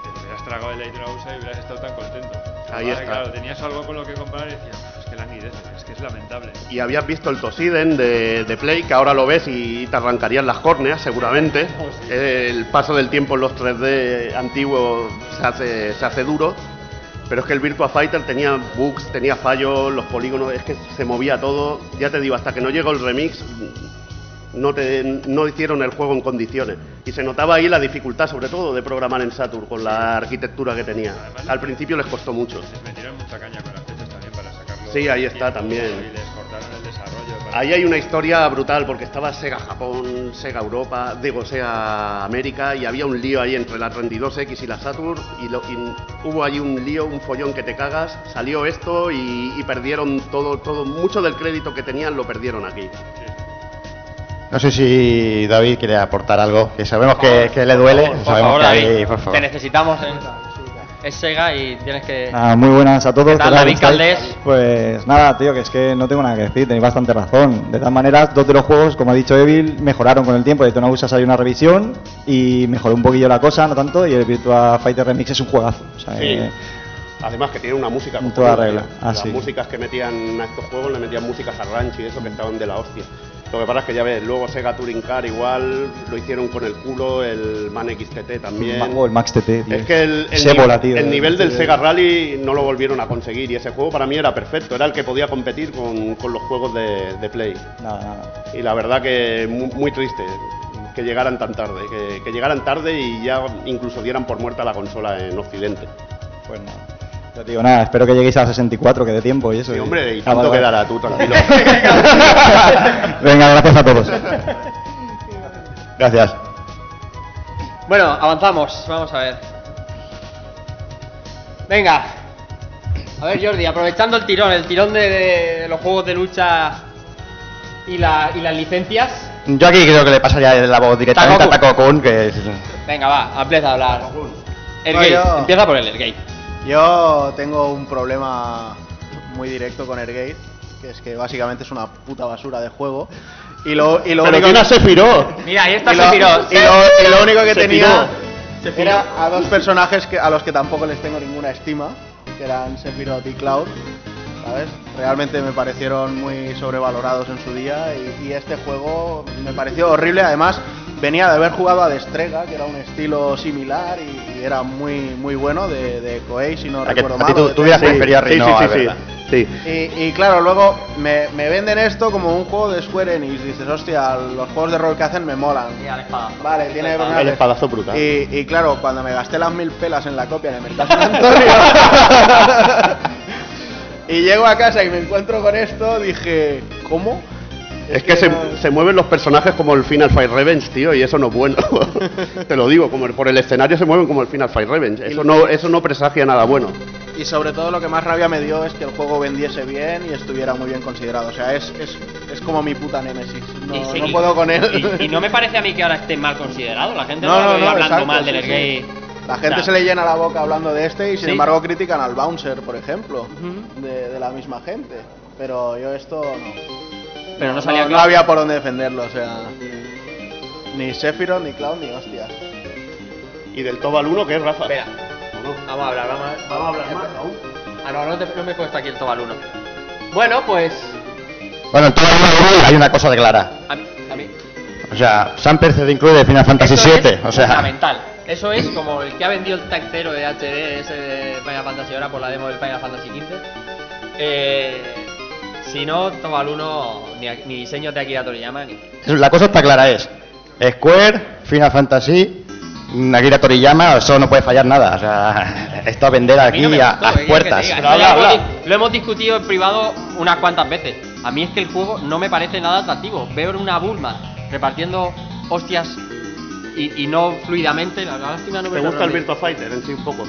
te lo hubieras tragado el Light Drausa y hubieras estado tan contento. Ahí Vale, está. Claro, tenías algo con lo que comparar y decías, es que es que es lamentable. Y habías visto el Tosiden de, de Play, que ahora lo ves y te arrancarían las córneas, seguramente. El paso del tiempo en los 3D antiguos se hace, se hace duro. Pero es que el Virtua Fighter tenía bugs, tenía fallos, los polígonos, es que se movía todo. Ya te digo, hasta que no llegó el remix, no, te, no hicieron el juego en condiciones. Y se notaba ahí la dificultad, sobre todo, de programar en Saturn con la arquitectura que tenía. Al principio les costó mucho. Les metieron mucha caña con Sí, ahí a está también. Y les cortaron el desarrollo. para- Ahí hay una historia brutal porque estaba Sega Japón, Sega Europa, digo Sega América y había un lío ahí entre la 32X y la Saturn y, lo- y hubo ahí un lío, un follón que te cagas, salió esto y, y perdieron todo, todo, mucho del crédito que tenían lo perdieron aquí. No sé si David quiere aportar algo, que sabemos que, que le duele. Por sabemos favor, que ahí, David, por favor. te necesitamos. ¿eh? Es Sega y tienes que. Nada, muy buenas a todos. ¿Qué tal, ¿qué David. Caldés? Pues nada, tío, que es que no tengo nada que decir, tenéis bastante razón. De todas maneras, dos de los juegos, como ha dicho Evil, mejoraron con el tiempo. De Tona USA salió una revisión y mejoró un poquillo la cosa, no tanto, y el Virtua Fighter Remix es un juegazo. O sea, Sí. eh, Además que tiene una música En toda regla. tío. Ah, Las sí. músicas que metían a estos juegos le metían músicas a ranch y eso que estaban de la hostia. Lo que pasa es que ya ves, luego Sega Touring Car igual lo hicieron con el culo, el Man XTT también. el Max TT, tío. Es que el, el, tío, nivel del. Sega Rally no lo volvieron a conseguir y ese juego para mí era perfecto, era el que podía competir con, con los juegos de, de Play. Nada, nada. Y la verdad que muy, muy triste que llegaran tan tarde, que, que llegaran tarde y ya incluso dieran por muerta la consola en Occidente. Pues nada. Yo digo, nada, espero que lleguéis a la 64, que de tiempo y eso. Sí, y- hombre, y tanto vale. quedará tú, tranquilo. Venga, gracias a todos. Gracias. Bueno, avanzamos. Vamos a ver. Venga. A ver, Jordi, aprovechando el tirón, el tirón de, de los juegos de lucha y, la, y las licencias. Yo aquí creo que le pasaría la voz directamente Taco a Taco Kun, que es... Venga, va, empieza a hablar. El No, gay, empieza por el Ergate. Yo tengo un problema muy directo con Airgate, que es que básicamente es una puta basura de juego. Y lo, y lo Pero único tiene a Sephiroth. Mira, ahí está y lo, Sephiroth. y lo- y lo único que Sephiroth. tenía era a dos personajes que, a los que tampoco les tengo ninguna estima, que eran Sephiroth y Cloud. ¿Sabes? Realmente me parecieron muy sobrevalorados en su día y, y este juego me pareció horrible. Además, venía de haber jugado a Destrega, que era un estilo similar y, y era muy muy bueno de, de Koei, si no A recuerdo mal. tú- de tú hubieras preferido a Rinoa, sí, sí, verdad. sí. Y, y claro, luego me, me venden esto como un juego de Square Enix. Dices, hostia, los juegos de rol que hacen me molan. Vale, tiene El espadazo brutal. Y, y claro, cuando me gasté las mil pelas en la copia el mercado San Antonio y llego a casa y me encuentro con esto, dije, ¿cómo? Es que se, se mueven los personajes como el Final Fight Revenge, tío, y eso no es bueno. Te lo digo, como por el escenario se mueven como el Final Fight Revenge. Eso no, eso no presagia nada bueno. Y sobre todo lo que más rabia me dio es que el juego vendiese bien y estuviera muy bien considerado. O sea, es, es, es como mi puta némesis. No, sí, no puedo con él. Y, y no me parece a mí que ahora esté mal considerado. La gente No, no, no, hablando exacto, mal del sí. La gente se le llena la boca hablando de este y sin Sí. embargo critican al Bouncer, por ejemplo, de, de la misma gente. Pero yo esto no. Pero no salía no, Cloud. había por dónde defenderlo, o sea. Ni Sephiroth, ni Cloud, ni hostias. ¿Y del Tobal 1 qué es, Rafa? Espera. Vamos a hablar, vamos a, vamos a hablar más aún. Ah, no, no, te- no me he puesto aquí el Tobal 1. Bueno, pues. Bueno, en todo el mundo hay una cosa de clara. A mí. A mí O sea, Samper se incluye Final Fantasy Eso VII. es O sea, fundamental. Eso es como el que ha vendido el tag 0 de HD, ese de Final Fantasy ahora por la demo del Final Fantasy XV. Eh, si no, toma al 1 ni, ni diseños de Akira Toriyama, ni... La cosa está clara, es Square, Final Fantasy, Akira Toriyama, eso no puede fallar nada. O sea, esto a vender A mí aquí no gustó, a ¿qué quieres que puertas. ya hemos di- Lo hemos discutido en privado unas cuantas veces. A mí es que el juego no me parece nada atractivo. Veo una Bulma repartiendo hostias y, y no fluidamente. La lástima no me ¿Te gusta el Virtua Fighter en sí un poco?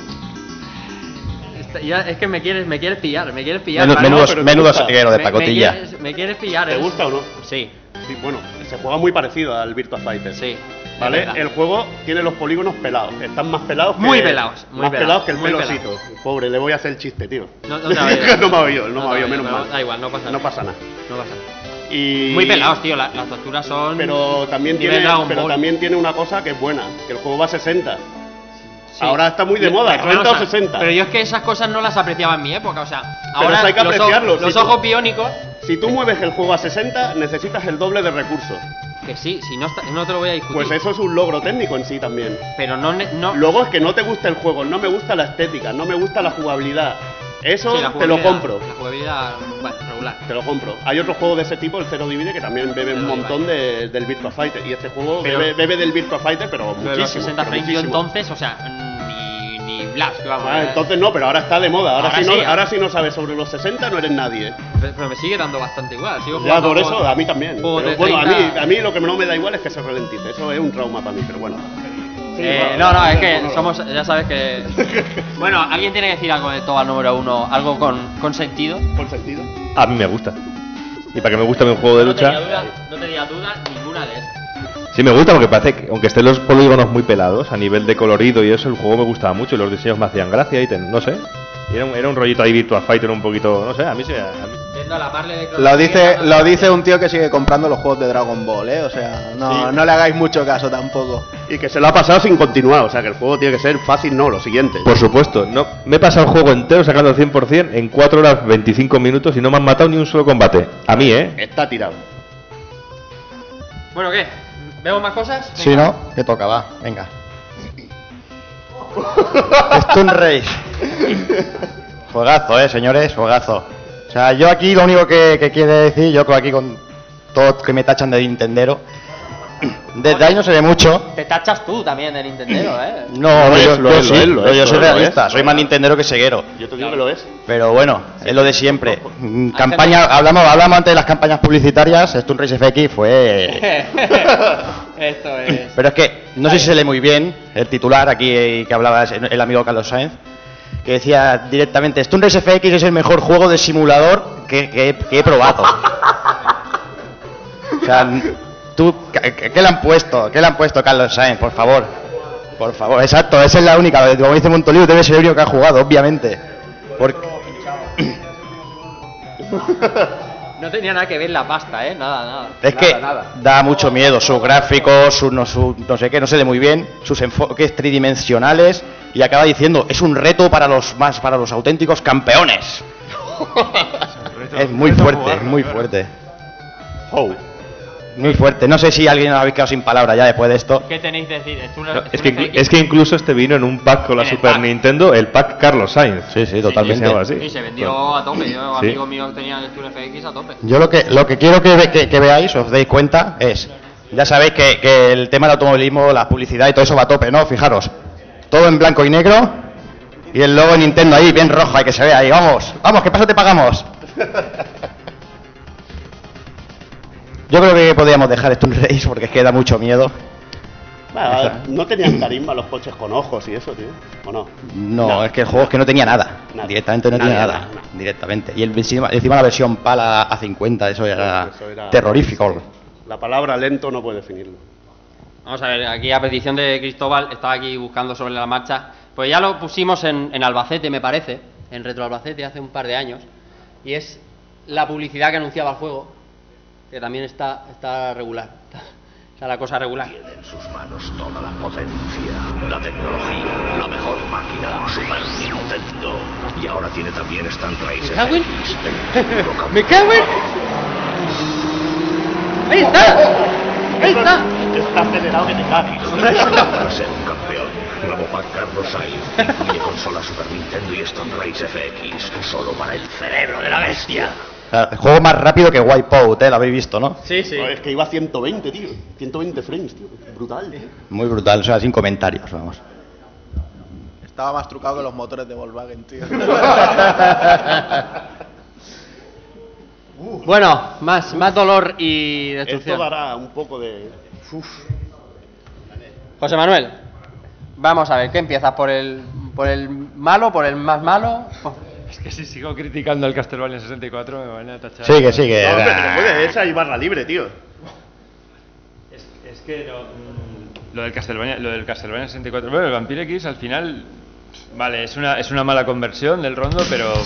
Ya- es que me quieres, me quieres pillar, me quieres pillar. Menudo- Vale, menudo- no, pero te menudo gusta. saquero de Me- me pacotilla. quieres- Me quieres pillar. ¿Te es- gusta o no? Sí. Sí, bueno, se juega muy parecido al Virtua Fighter. Sí. ¿Vale? El juego tiene los polígonos pelados. Están más pelados que. Muy pelados, muy más pelados, pelados que el muy pelosito. Pobre, le voy a hacer el chiste, tío. No, no te no me ha oído, no, No me ha oído, menos mal. Da igual, no pasa nada. No pasa nada. No pasa nada. Y... Muy pelados, tío. la- las torturas son. Pero también tiene, pero también tiene una cosa que es buena, que el juego va a 60. Sí. Ahora está muy de moda, pero, 30 o o sea, 60. Pero yo es que esas cosas no las apreciaba en mi época, o sea, ahora hay que los, ojos- los si tú- ojos biónicos, Si tú mueves el juego a 60, necesitas el doble de recursos. que sí, si no, está- no te lo voy a discutir. Pues eso es un logro técnico en sí también. Pero no, no Luego es que no te gusta el juego, no me gusta la estética, no me gusta la jugabilidad. Eso Sí, te lo compro. La jugabilidad, bueno, regular. Te lo compro. Hay otros juegos de ese tipo, el Zero Divide, que también bebe un montón de- del Virtua Fighter. Y este juego Pero- bebe, bebe del Virtua Fighter, pero muchísimo. los 60 pero frames yo entonces, o sea, ni, Blast, vamos. Ah, eh, entonces no, pero ahora está de moda. Ahora, Ahora si no, sí, ahora si no sabes sobre los 60 no eres nadie. Pero pero me sigue dando bastante igual. Sigo Ya por eso, a mí también. Pero bueno, a 30. mí, a mí lo que no me da igual es que se ralentice. Eso es un trauma para mí, pero bueno. Eh, no, no, es que somos, ya sabes que... Bueno, ¿alguien tiene que decir algo de Tobal número uno? ¿Algo con, con sentido? ¿Con sentido? A mí me gusta. Y para que me guste un juego de No tenía lucha, duda, no tenía duda ninguna de esas. Sí me gusta porque parece que, aunque estén los polígonos muy pelados, a nivel de colorido y eso, el juego me gustaba mucho y los diseños me hacían gracia y ten- no sé. Era, un, era un rollito ahí Virtua Fighter un poquito, no sé, a mí a la de Lo dice, lo dice un tío que sigue comprando los juegos de Dragon Ball, ¿eh? O sea, no, Sí. no le hagáis mucho caso tampoco. Y que se lo ha pasado sin continuar, o sea que el juego tiene que ser fácil, no, lo siguiente. Por supuesto, no, me he pasado el juego entero sacando el 100% en 4 horas 25 minutos y no me han matado ni un solo combate. A mí, ¿eh? Está tirado. Bueno, ¿qué? ¿Vemos más cosas? Sí, ¿no? Que toca, va, venga. Stun Race. Juegazo, eh, señores, juegazo. O sea, yo aquí lo único que, que quiere decir, yo creo aquí con todo que me tachan de Nintendero, desde ahí no se ve mucho. Te tachas tú también de Nintendo, ¿eh? No, yo, es, lo yo es, sí, lo es, yo- soy lo realista, es. soy más Nintendero que ceguero. Yo te digo que lo es. Pero bueno, es lo de siempre. Mm, Campaña, hablamos, hablamos antes de las campañas publicitarias, Stun Race FX fue Esto es... Pero es que no sé si se lee muy bien el titular aquí eh, que hablaba el amigo Carlos Sainz, que decía directamente, Stun Race FX es el mejor juego de simulador que, que- que he probado. o sea, tú, ¿qué, qué le han puesto? ¿Qué le han puesto Carlos Sainz? Por favor. Por favor, exacto, esa es la única. Como dice Montolivo, debe ser el único que ha jugado, obviamente. Porque, No tenía nada que ver la pasta, ¿eh? Nada, nada. Es Nada, que nada. da mucho miedo, sus gráficos, sus no, su- no sé qué, no se lee muy bien, sus enfoques tridimensionales y acaba diciendo, es un reto para los más para los auténticos campeones. es muy fuerte, es muy fuerte. Muy fuerte. No sé si alguien os habéis quedado sin palabra ya después de esto. ¿Qué tenéis que decir? Es una- No, es es, que, es que incluso este vino en un pack con la Super pack. Nintendo, el pack Carlos Sainz. Sí, sí, Y totalmente. se llama así. Sí, se vendió a tope. Yo, Sí. amigo mío, tenía el Tour FX a tope. Yo lo que lo que quiero que, ve- que- que veáis, os deis cuenta, es, ya sabéis que, que el tema del automovilismo, la publicidad y todo eso va a tope, ¿no? Fijaros, todo en blanco y negro y el logo de Nintendo ahí bien rojo, hay que se vea ahí, vamos, vamos, ¿qué pasa te pagamos? Yo creo que podríamos dejar esto un race porque es que da mucho miedo. Bueno, no tenían carisma los coches con ojos y eso, tío. ¿O no? No, es que el juego es que no tenía nada. Nada. Directamente no Nada, tenía nada, nada. Directamente. Y el, encima, encima la versión PAL a 50, eso era, Eso era- terrorífico. La palabra lento no puede definirlo. Vamos a ver, aquí a petición de Cristóbal, estaba aquí buscando sobre la marcha. Pues ya lo pusimos en, en Albacete, me parece, en Retro Albacete hace un par de años. Y es la publicidad que anunciaba el juego, que también está, está regular. Está, la cosa regular. en sus manos toda la potencia, la tecnología, la mejor máquina, Super Nintendo. Y ahora tiene también Stand Racer. ¿Me cago. ¡Me cago en! ¡Ahí está! ¡Ahí está! Está acelerado que te cagues. Para ser un campeón, Rabopack Carlos Sainz incluye consola Super Nintendo y Stone Race FX, solo para el cerebro de la bestia. Sea, el juego más rápido que Wipeout, ¿eh? Lo habéis visto, ¿no? Sí, sí. Es que iba a 120, tío. 120 frames, tío. Brutal. Muy brutal, o sea, sin comentarios, vamos. Estaba más trucado que los motores de Volkswagen, tío. Bueno, más, más dolor y destrucción. Esto dará un poco de... Uf. José Manuel, vamos a ver, ¿qué empiezas? ¿Por el, por el malo, por el más malo? Es que si sigo criticando el Castlevania 64 me van a tachar. Sigue, sigue. No, pero puede, esa y barra libre, tío. Es, es que no, lo del Castlevania, lo del Castlevania 64, bueno, el Vampire X al final vale, es una es una mala conversión del rondo, pero no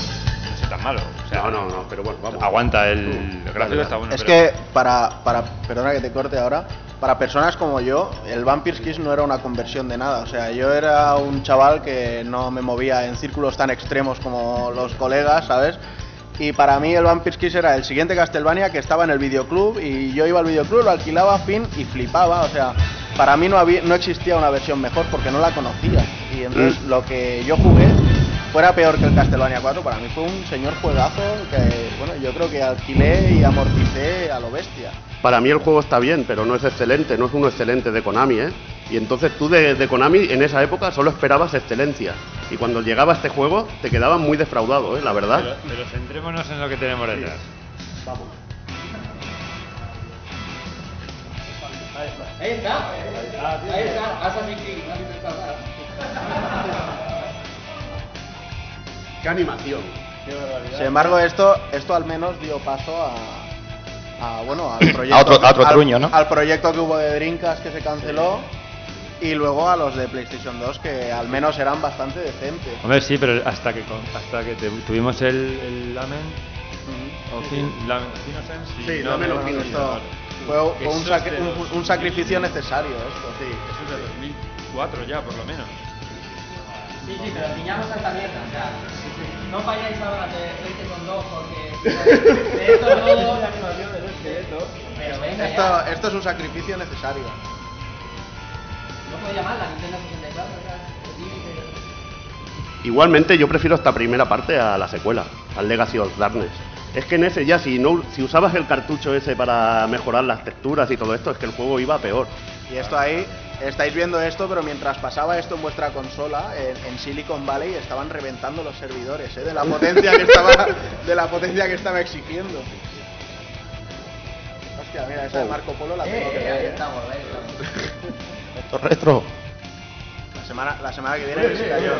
es tan malo. O sea, No, no, no, pero bueno, vamos. Aguanta el, el gráfico está bueno, es pero- que para, para, perdona que te corte ahora, para personas como yo, el Vampire's Kiss no era una conversión de nada. O sea, yo era un chaval que no me movía en círculos tan extremos como los colegas, ¿sabes? Y para mí el Vampire's Kiss era el siguiente Castlevania que estaba en el videoclub y yo iba al videoclub, lo alquilaba, fin, y flipaba. O sea, para mí no, había, no existía una versión mejor porque no la conocía. Y entonces lo que yo jugué fuera peor que el Castlevania 4, para mí fue un señor juegazo que, bueno, yo creo que alquilé y amorticé a lo bestia. Para mí el juego está bien, pero no es excelente, no es uno excelente de Konami, ¿eh? Y entonces tú de, de Konami en esa época solo esperabas excelencia. Y cuando llegaba este juego te quedabas muy defraudado, ¿eh? La verdad. Pero, pero centrémonos en lo que tenemos detrás. Vamos. Ahí está. Ahí está. Assassin's Creed. ¡Qué animación! Sin embargo, esto, esto al menos dio paso a, a, bueno, al proyecto, A otro- a otro al- truño, ¿no? al proyecto que hubo de Dreamcast que se canceló y luego a los de PlayStation 2 que al menos eran bastante decentes. Hombre, sí, pero hasta que con- hasta que te- tuvimos el, el Lamen o fin, Lamen Innocence y Sí, no, no, no, no, esto fue, fue un, sacri- un- un sacrificio necesario esto, sí. Eso es de 2004 ya, por lo menos. Sí, sí, pero piñamos a esta mierda. O sea, no vayáis ahora de PlayStation 2 porque. De esto no. Pero venga, Esto, ya. esto es un sacrificio necesario. No puedo llamar la Nintendo 64. o sea. Igualmente yo prefiero esta primera parte a la secuela, al Legacy of Darkness. Es que en ese ya si no si usabas el cartucho ese para mejorar las texturas y todo esto, es que el juego iba peor. Y esto ahí, estáis viendo esto, pero mientras pasaba esto en vuestra consola, en, en Silicon Valley estaban reventando los servidores, ¿eh? de la potencia que estaba, de la potencia que estaba exigiendo. Hostia, mira, esa de Marco Polo la tengo que Eh, ver, ahí ¿eh? estamos, ahí estamos. Retro, retro. La semana, la semana que viene sí cayó.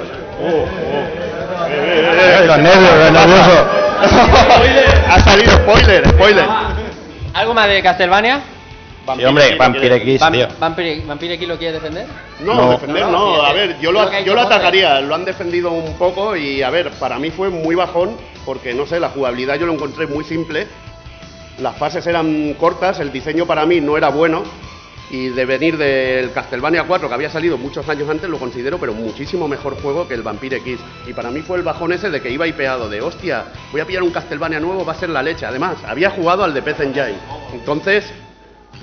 Ay, los nervios, los nerviosos. ha salido spoiler, spoiler. ¿Algo más de Castlevania? Sí, hombre, Vampire X, Vam- tío. Vampire, Vampire X lo quieres defender? No, No. defender No, no, no, sí, a ver, yo lo yo atacaría, lo han defendido un poco y a ver, para mí fue muy bajón porque no sé, la jugabilidad yo lo encontré muy simple, las fases eran cortas, el diseño para mí no era bueno y de venir del Castlevania 4 que había salido muchos años antes lo considero pero muchísimo mejor juego que el Vampire X y para mí fue el bajón ese de que iba hipeado de hostia, voy a pillar un Castlevania nuevo, va a ser la leche, además había jugado al de PC Engine, entonces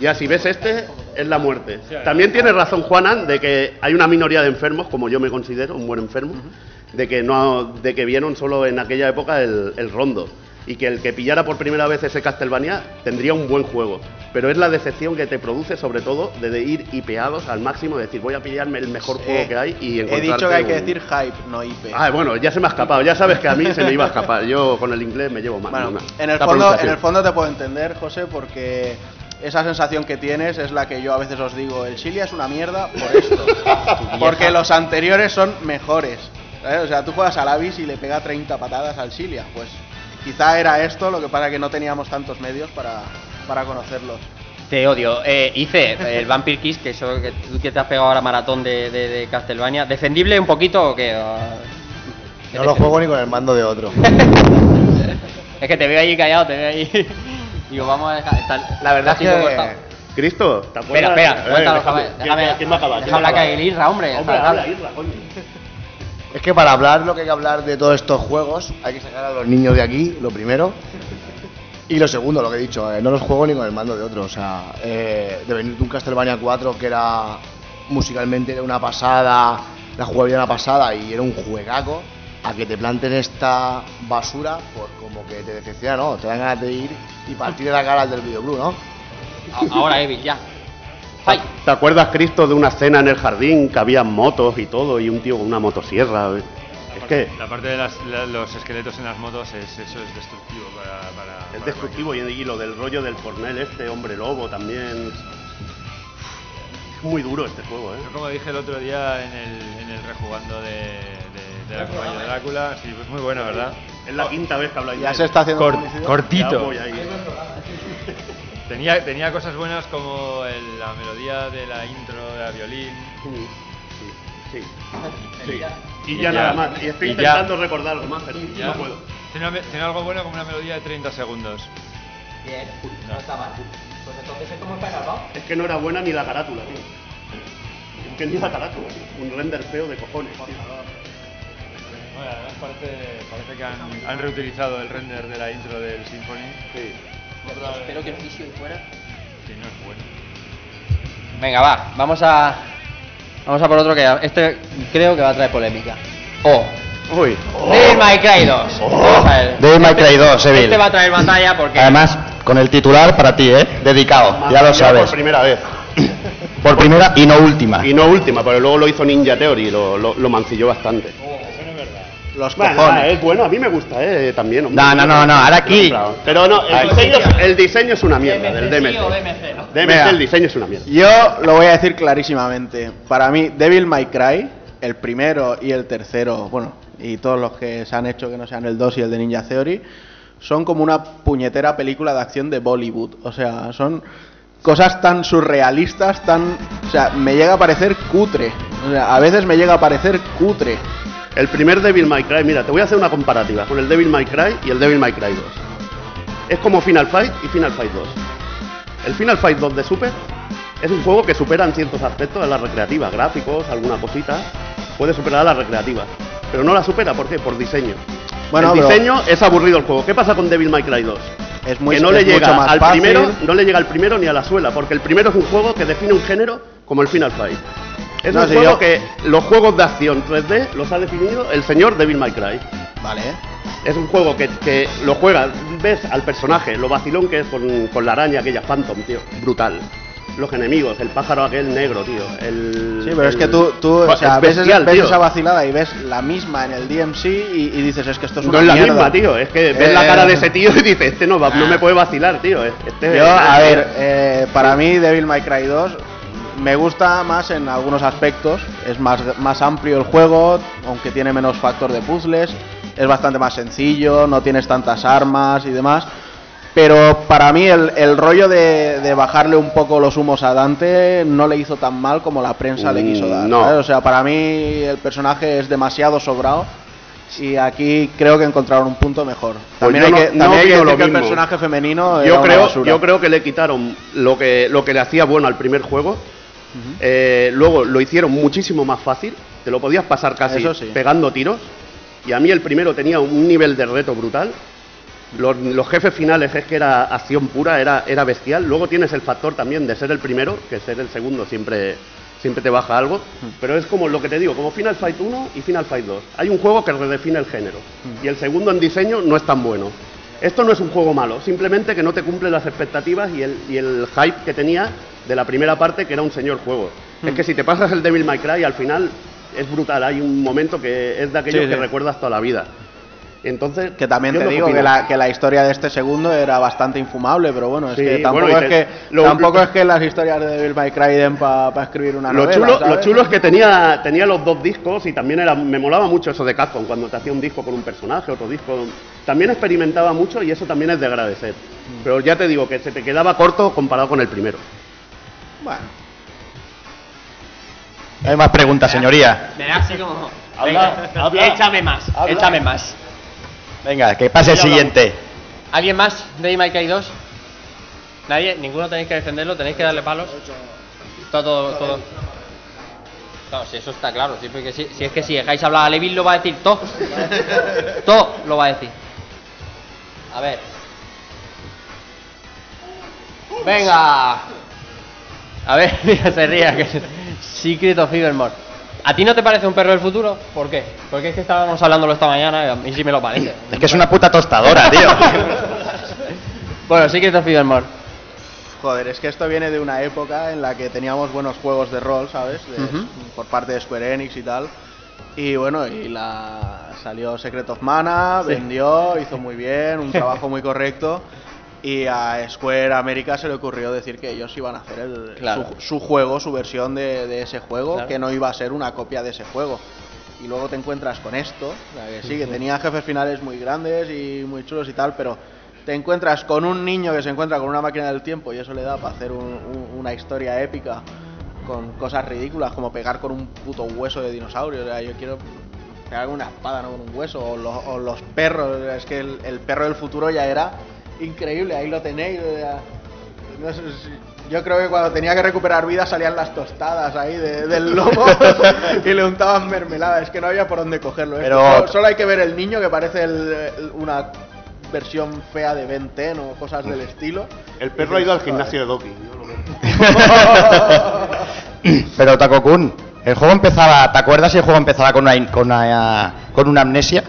ya si ves este, es la muerte. También tiene razón Juanan de que hay una minoría de enfermos, como yo me considero, un buen enfermo, de que no de que vieron solo en aquella época el, el rondo. Y que el que pillara por primera vez ese Castlevania tendría un buen juego. Pero es la decepción que te produce, sobre todo, de, ir hipeados al máximo, de decir, voy a pillarme el mejor juego Eh, que hay y He encontrarte dicho que hay que decir hype, no IP. Ah, bueno, ya se me ha escapado. Ya sabes que a mí se me iba a escapar. Yo con el inglés me llevo mal. Bueno, no, no. en el, fondo, en el fondo te puedo entender, José, porque esa sensación que tienes es la que yo a veces os digo, el Chile es una mierda por esto. porque los anteriores son mejores. ¿sabes? O sea, tú juegas al Avis y le pega 30 patadas al Silia. Pues quizá era esto, lo que pasa que no teníamos tantos medios para, para conocerlos. Te odio. Eh, Ice, el Vampire Kiss, que eso que tú que te has pegado ahora maratón de, de, de Castlevania, ¿defendible un poquito o qué? O- No lo juego ni con el mando de otro. Es que te veo ahí callado, te veo ahí. Digo, vamos a dejar. está- La verdad es que-. Cristo, ¿te Espera, espera, cuéntalo, déjame, ¿quién- déjame, ¿Quién va a acabar? deja hablar que Irra, hombre, Hombre, habla. habla, Irra, coño. Es que para hablar lo que hay que hablar de todos estos juegos, hay que sacar a los niños de aquí, lo primero. Y lo segundo, lo que he dicho, eh, no los juego ni con el mando de otro. O sea, eh, de venir de un Castlevania 4 que era musicalmente era una pasada, la jugabilidad era una pasada y era un juegaco, a que te planten esta basura, pues como que te decepciona, ¿no? Te dan ganas de ir y partir de la cara al del videoclub, ¿no? Ahora, Evil, ya. ¿Te acuerdas, Cristo, de una escena en el jardín que había motos y todo y un tío con una motosierra? Es que La parte de las- la- los esqueletos en las motos, es, eso es destructivo para... para- es destructivo y, y lo del rollo del cornel este, hombre lobo también. Es muy duro este juego, ¿eh? Yo como dije el otro día en el, en el rejugando de, de, de la compañía de Drácula, sí, pues muy bueno, ¿verdad? Es la quinta vez que habláis Ya se está haciendo Cor- publicidad. cortito. Ya voy ahí. Tenía, tenía cosas buenas como el- la melodía de la intro de la violín. Sí, sí. Y ya nada más. Y estoy ya- intentando recordar algo más, pero ya- no puedo. Tiene, una tiene algo bueno como una melodía de 30 segundos. Bien, no está mal. Pues entonces es como está grabado. Es que no era buena ni la carátula, tío. Es que ni la carátula, tío. Un render feo de cojones, tío. Bueno, además parece, parece que han, han reutilizado el render de la intro del Symphony. Sí. Espero que el fisio fuera. Que no es bueno. Venga, va, vamos a. Vamos a por otro que este creo que va a traer polémica. Oh. Uy. Devil May Cry 2. Vamos a ver. Devil May Cry 2, Evil. Este va a traer batalla porque. Además, con el titular para ti, ¿eh? Dedicado, ya lo sabes. Por primera vez. Por primera y no última. Y no última, pero luego lo hizo Ninja Theory, lo, lo, lo mancilló bastante. Los Bueno, cojones. nada, es bueno, a mí me gusta, eh, también. hombre. No, no, no, no, ahora aquí. Pero no, el diseño, el diseño es una mierda, del DMC. DMC, Mira. el diseño es una mierda. Yo lo voy a decir clarísimamente. Para mí, Devil May Cry, el primero y el tercero, bueno, y todos los que se han hecho que no sean el 2 y el de Ninja Theory, son como una puñetera película de acción de Bollywood. O sea, son cosas tan surrealistas, tan... O sea, me llega a parecer cutre. O sea, a veces me llega a parecer cutre. El primer Devil May Cry, mira, te voy a hacer una comparativa con el Devil May Cry y el Devil May Cry 2. Es como Final Fight y Final Fight 2. El Final Fight 2 de Super es un juego que supera en ciertos aspectos a las recreativas, gráficos, alguna cosita, puede superar a las recreativas. Pero no la supera, ¿por qué? Por diseño. Bueno, el diseño es aburrido el juego. ¿Qué pasa con Devil May Cry 2? Es muy que no es le mucho llega más al fácil. primero, no le llega al primero ni a la suela, porque el primero es un juego que define un género como el Final Fight. Es No, un si juego yo- que los juegos de acción 3D los ha definido el señor Devil May Cry. Vale. Es un juego que, que lo juegas, ves al personaje, lo vacilón que es con, con la araña aquella Phantom, tío, brutal. Los enemigos, el pájaro aquel negro, tío. El, Sí, pero es que tú, tú o Buah, sea, es ves, esa- bestial, ves tío. esa vacilada y ves la misma en el DMC y, y dices, es que esto es No una es la mierda. misma, tío. Es que ves la cara de ese tío y dices, este no, va- no me puede vacilar, tío. Este, Yo, a ver, eh, para mí Devil May Cry 2 me gusta más en algunos aspectos, es más, más amplio el juego, aunque tiene menos factor de puzzles, es bastante más sencillo, no tienes tantas armas y demás, pero para mí el, el rollo de, de bajarle un poco los humos a Dante no le hizo tan mal como la prensa le quiso dar. Mm, no. ¿sabes? O sea, para mí el personaje es demasiado sobrado. Y aquí creo que encontraron un punto mejor. También Pues yo hay que, no también hay que decir el personaje femenino yo creo, yo creo que le quitaron lo que, lo que le hacía bueno al primer juego. Eh, luego lo hicieron muchísimo más fácil. Te lo podías pasar casi sí. pegando tiros. Y a mí el primero tenía un nivel de reto brutal. Los, los jefes finales es que era acción pura, era, era bestial. Luego tienes el factor también de ser el primero, que ser el segundo siempre, siempre te baja algo. Pero es como lo que te digo, como Final Fight 1 y Final Fight 2. Hay un juego que redefine el género. Y el segundo en diseño no es tan bueno. Esto no es un juego malo, simplemente que no te cumple las expectativas y el, y el hype que tenía de la primera parte, que era un señor juego. Es que si te pasas el Devil May Cry, al final es brutal. Hay un momento que es de aquellos Sí, que sí. recuerdas toda la vida. Entonces, Que también te lo digo que la, que la historia de este segundo era bastante infumable, pero bueno, es Sí, que tampoco, bueno, es, que, lo- tampoco es que las historias de Devil May Cry den para escribir una Lo novela. chulo, ¿sabes? lo chulo es que tenía, tenía los dos discos y también era, me molaba mucho eso de Capcom, cuando te hacía un disco con un personaje, otro disco. También experimentaba mucho y eso también es de agradecer. Mm. Pero ya te digo que se te quedaba corto comparado con el primero. Bueno. Hay más preguntas, señoría. Me da así como. Habla, Venga, habla. échame más, Habla. échame más. Venga, que pase el siguiente. ¿Alguien más de May Cry 2? ¿Nadie? ¿Ninguno tenéis que defenderlo? ¿Tenéis que darle palos? Todo, todo, todo. Claro, si eso está claro. Si, porque si, si es que si dejáis hablar a Levin lo va a decir todo. todo lo va a decir. A ver. Venga. A ver, mira, se ría. Que... Secret of Evermore. ¿A ti no te parece un perro del futuro? ¿Por qué? Porque es que estábamos hablándolo esta mañana y a mí sí me lo parece. Es que es una puta tostadora, tío. bueno, sí que te mor. Joder, es que esto viene de una época en la que teníamos buenos juegos de rol, ¿sabes? De-. Por parte de Square Enix y tal. Y bueno, y la salió Secret of Mana, Sí. vendió, hizo muy bien, un trabajo muy correcto. Y a Square América se le ocurrió decir que ellos iban a hacer el, Claro. su, su juego, su versión de, de ese juego, Claro. que no iba a ser una copia de ese juego. Y luego te encuentras con esto, que sí, que tenía jefes finales muy grandes y muy chulos y tal, pero te encuentras con un niño que se encuentra con una máquina del tiempo y eso le da para hacer un- un- una historia épica con cosas ridículas como pegar con un puto hueso de dinosaurio. O sea, yo quiero pegar con una espada, no con un hueso. O los, o los perros. Es que el, el perro del futuro ya era increíble. Ahí lo tenéis. o sea, no sé si- yo creo que cuando tenía que recuperar vida salían las tostadas ahí de- del lomo y le untaban mermelada. Es que no había por dónde cogerlo. ¿eh? Pero- Solo, solo hay que ver el niño que parece el- el- una versión fea de Ben 10 o cosas del estilo. El perro ha ido al gimnasio de Doki. yo lo veo. Pero Takokun, el juego empezaba, ¿te acuerdas si el juego empezaba con una, con una, con una amnesia?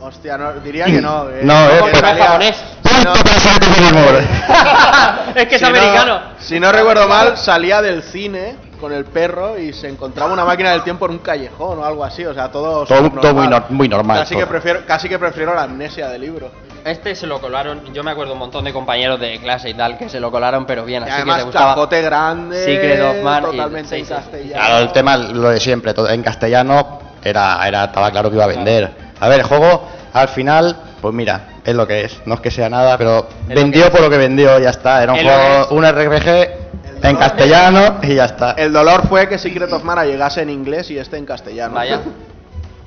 Hostia, no, diría que no. eh. No, eh, Porque pero- salía- japonés. no, es que es si no- americano. si no recuerdo mal, salía del cine con el perro y se encontraba una máquina del tiempo en un callejón o algo así. O sea, todo. Todo, todo muy, nor- muy normal. Casi que, prefiero, casi que prefiero la amnesia del libro. Este se lo colaron, yo me acuerdo un montón de compañeros de clase y tal que se lo colaron, pero bien, Y así que además, te gustaba. chapote grande. Secret of Mana y- Totalmente sí, en sí. castellano. Claro, el tema, lo de siempre, todo en castellano era, era, estaba claro que iba a vender. A ver, el juego, al final, pues mira, es lo que es. No es que sea nada, pero vendió por lo que vendió, ya está. Era un juego, un RPG en castellano y ya está. El dolor fue que Secret of Mana llegase en inglés y este en castellano. Vaya.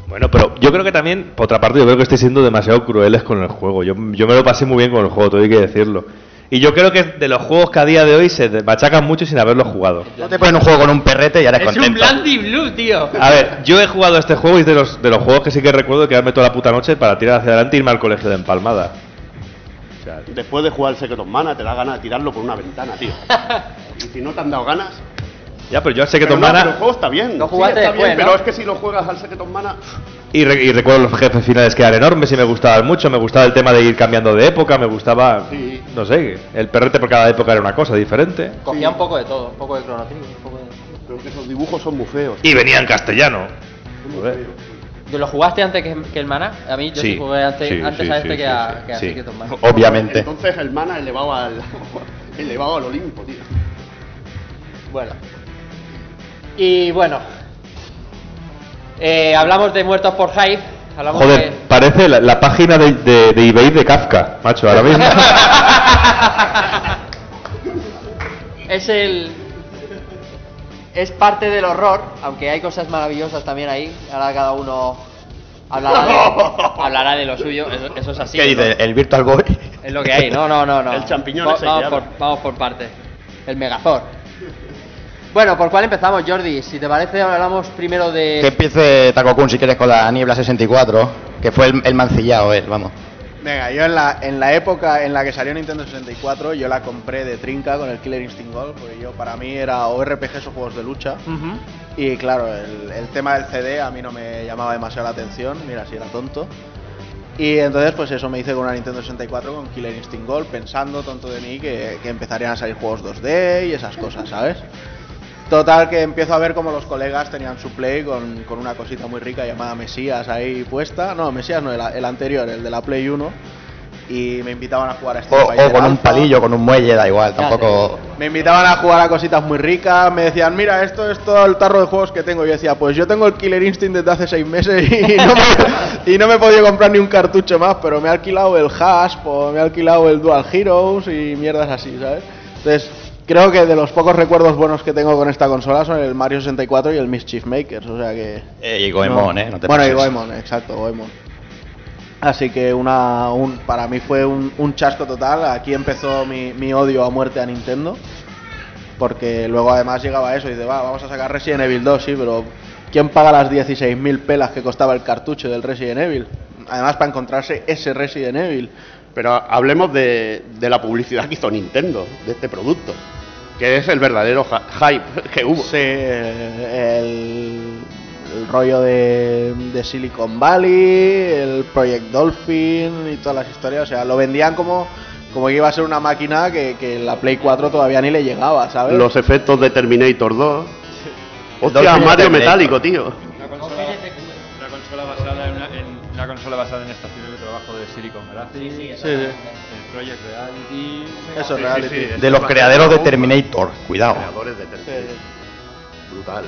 Bueno, pero yo creo que también, por otra parte, yo creo que estoy siendo demasiado crueles con el juego. Yo, yo me lo pasé muy bien con el juego, todo hay que decirlo. Y yo creo que de los juegos que a día de hoy se machacan mucho sin haberlo jugado. No te ponen un juego con un perrete y eres Es un contento. Blandy Blue, tío. A ver, yo he jugado este juego y es de los, de los juegos que sí que recuerdo de quedarme toda la puta noche para tirar hacia adelante y irme al colegio de empalmada. O sea, Después de jugar el Secret of Mana, te da ganas de tirarlo por una ventana, tío. y si no te han dado ganas. Ya, pero yo sé que Pero no, Mana pero el juego está bien. Lo sí, jugaste está después, bien, ¿no? pero es que si lo juegas al Secret of Mana. y, re- y recuerdo los jefes finales que eran enormes y me gustaban mucho. Me gustaba el tema de ir cambiando de época, me gustaba, Sí. no sé, el perrete por cada época era una cosa diferente. Cogía un poco de todo, un poco de Chrono Trigger, un poco de... Pero que esos dibujos son muy feos. Y venía en castellano. Joder. ¿Tú lo jugaste antes que, que el Mana? A mí yo sí, Sí, jugué antes, sí, antes sí, a este sí, que sí, a, sí, que a sí. Secret of Mana. Obviamente. Entonces el Mana elevado al. elevado al Olimpo, tío. Bueno. Y bueno. Eh, hablamos de muertos por hype. Hablamos Joder, parece la, la página de, de, de eBay de Kafka, macho, ahora mismo. es el... Es parte del horror, aunque hay cosas maravillosas también ahí. Ahora cada uno hablará de, hablará de lo suyo. Eso, eso es así. ¿Qué ¿no? dice? ¿El Virtual Boy? Es lo que hay. No, no, no. no. El champiñón Va- ese vamos, por, vamos por partes. El Megazord. Bueno, ¿por cuál empezamos, Jordi? Si te parece, hablamos primero de... Que empiece Takokun si quieres con la Niebla 64, que fue el, el mancillado él, vamos. Venga, yo en la, en la época en la que salió Nintendo 64, yo la compré de trinca con el Killer Instinct Gold, porque yo para mí era o RPGs o juegos de lucha. Ujú. Y claro, el, el tema del CD a mí no me llamaba demasiado la atención, mira si era tonto. Y entonces pues eso me hice con una Nintendo 64 con Killer Instinct Gold, pensando, tonto de mí, que, que empezarían a salir juegos 2D y esas cosas, ¿sabes? Total que empiezo a ver como los colegas tenían su play con, con una cosita muy rica llamada Mesías ahí puesta. No, Mesías no, el, el anterior, el de la Play 1. Y me invitaban a jugar a este O, o con un palillo, con un muelle, da igual, tampoco... me invitaban a jugar a cositas muy ricas, me decían, mira, esto es todo el tarro de juegos que tengo. Y yo decía, pues yo tengo el Killer Instinct desde hace seis meses y no me, y no me he podido comprar ni un cartucho más, pero me he alquilado el Hasp o me he alquilado el Dual Heroes y mierdas así, ¿sabes? Entonces, creo que de los pocos recuerdos buenos que tengo con esta consola son el Mario 64 y el Mischief Makers, o sea que... Eh, y Goemon, eh, no te bueno, y. Goemon, exacto, Goemon. Así que una, un, para mí fue un, un chasco total. Aquí empezó mi, mi odio a muerte a Nintendo. Porque luego además llegaba eso y dice, va, vamos a sacar Resident Evil 2, sí, pero ¿quién paga las 16.000 pelas que costaba el cartucho del Resident Evil? Además para encontrarse ese Resident Evil. Pero hablemos de, de la publicidad que hizo Nintendo de este producto, que es el verdadero hype que hubo. Sí, el, el rollo de, de Silicon Valley, el Project Dolphin y todas las historias. O sea, lo vendían como, como que iba a ser una máquina que, que la Play 4 todavía ni le llegaba, ¿sabes? Los efectos de Terminator 2. Hostia, Dolphin Mario metálico, tío. Una consola, una consola basada en una, en una consola basada en estaciones de trabajo de Silicon Graphics, Sí, sí. en Project Reality. Eso, Sí, Reality. sí, sí, De los esto creadores de Terminator, cuidado. Creadores de Terminator. Brutal.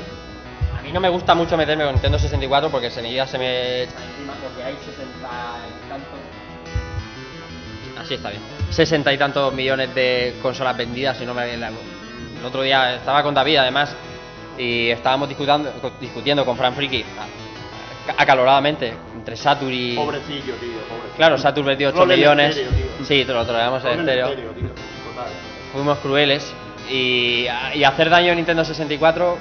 A mí no me gusta mucho meterme con Nintendo 64 porque enseguida se me echa encima porque hay 60 y tantos. Así está bien. 60 y tantos millones de consolas vendidas y no me la- El otro día estaba con David además y estábamos discutiendo, discutiendo con Fran Friki acaloradamente entre Saturn y. Pobrecillo, tío, pobrecillo. Claro, Saturn vendió 8 Rol en millones. estéreo, tío. Sí, te lo traemos en en estéreo. estéreo, tío. Total. Fuimos crueles y, y hacer daño a Nintendo 64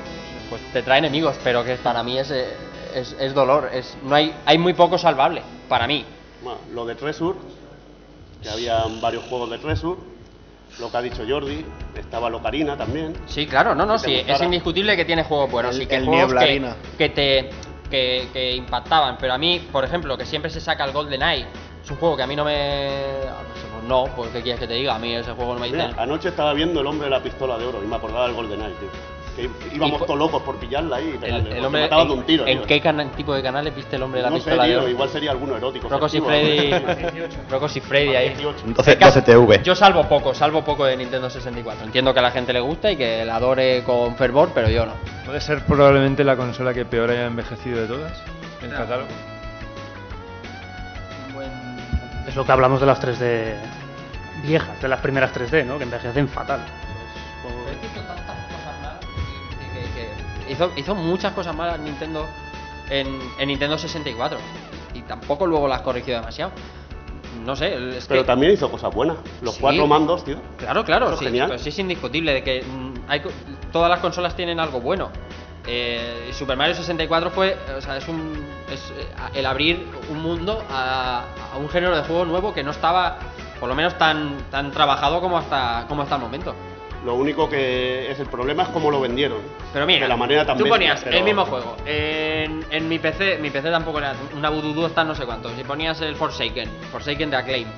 pues te trae enemigos, pero que para mí es, es, es dolor. Es, no hay, hay muy poco salvable, para mí. Bueno, lo de Treasure, que había varios juegos de Treasure. Lo que ha dicho Jordi, estaba Locarina también. Sí, claro, no, no, sí, es indiscutible que tiene juegos buenos El- y que el juegos que, que te que, que impactaban, pero a mí, por ejemplo, que siempre se saca el Golden Eye, es un juego que a mí no me pues no, pues qué quieres que te diga, a mí ese juego no me dice anoche estaba viendo El hombre de la pistola de oro y me acordaba del GoldenEye, tío. Que íbamos todos locos por pillarla ahí y pegarle, el, el hombre mataba de en, un tiro, ¿en tío. qué tipo de canales viste el hombre de la No sé, pistola de tío, oro? igual sería alguno erótico. Rocos y Freddy. ¿no? Rocos y Freddy ahí. 12, El caso- 12 TV. Yo salvo poco, salvo poco de Nintendo 64. Entiendo que a la gente le gusta y que la adore con fervor, pero yo no. Puede ser probablemente la consola que peor haya envejecido de todas en Claro. catálogo. Es lo que hablamos de las 3D viejas, de las primeras 3D, ¿no? Que envejecen fatal. Hizo, hizo muchas cosas malas Nintendo en, en Nintendo 64 y tampoco luego las corrigió demasiado. No sé, es Pero que también hizo cosas buenas. Los Sí. cuatro mandos, tío. Claro, claro, Eso sí, genial. pero sí es indiscutible de que mm, hay, todas las consolas tienen algo bueno. Eh, Super Mario 64 fue, o sea, es un es eh, el abrir un mundo a, a un género de juego nuevo que no estaba, por lo menos tan tan trabajado como hasta como hasta el momento. Lo único que es el problema es cómo lo vendieron. Pero mira, de la manera tan tú bestia, ponías pero- el mismo juego en, en mi PC, mi PC tampoco era una Voodoo está no sé cuánto. Si ponías el Forsaken, Forsaken de Acclaim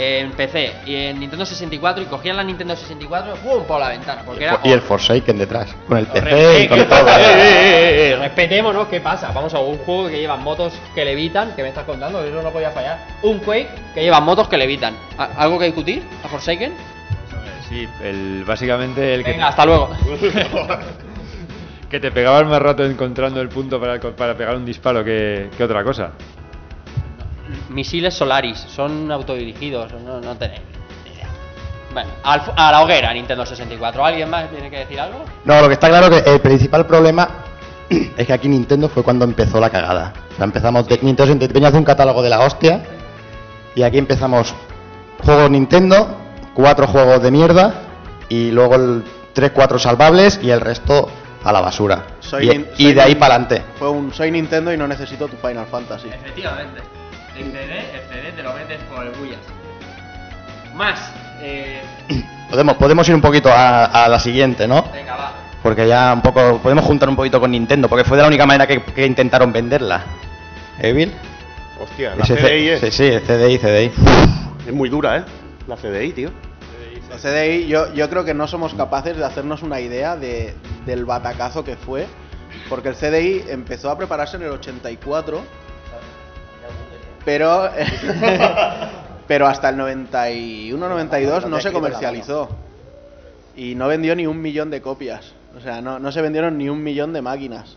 en PC y en Nintendo 64 y cogían la Nintendo 64, ¡pum! por la ventana, porque era Y el Forsaken detrás, con el PC y con todo. eh, eh, eh, Respetémonos, ¿qué pasa? Vamos a un juego que lleva motos que levitan, que me estás contando, eso no podía fallar. Un Quake que lleva motos que levitan. ¿A- ¿Algo que discutir? ¿A Forsaken? Sí, el, básicamente el que. Venga, hasta luego. que te pegabas más rato encontrando el punto para, para pegar un disparo que, que otra cosa. Misiles Solaris, son autodirigidos, no, no tenéis ni idea. Bueno, al a la hoguera Nintendo 64. ¿Alguien más tiene que decir algo? No, lo que está claro que el principal problema es que aquí Nintendo fue cuando empezó la cagada. O sea, empezamos de Nintendo 64 venía de un catálogo de la hostia y aquí empezamos juegos Nintendo, cuatro juegos de mierda y luego el 3 4 salvables y el resto a la basura. Soy y, nin- y soy de ahí para adelante. Fue un soy Nintendo y no necesito tu Final Fantasy. Efectivamente. El CD, el CD te lo vendes por el bullas. Más, eh, Podemos, podemos ir un poquito a, a la siguiente, ¿no? venga, va. Porque ya un poco podemos juntar un poquito con Nintendo, porque fue de la única manera que, que intentaron venderla. ¿Eh, Bill? Hostia, la CDI es, Sí, sí, CDI, CDI. es muy dura, ¿eh? La CDI, tío. La CDI, yo, yo creo que no somos capaces de hacernos una idea de, del batacazo que fue, porque el CDI empezó a prepararse en el 84, pero, pero hasta el 91-92 no se comercializó. Y no vendió ni un millón de copias, o sea, no, no se vendieron ni un millón de máquinas.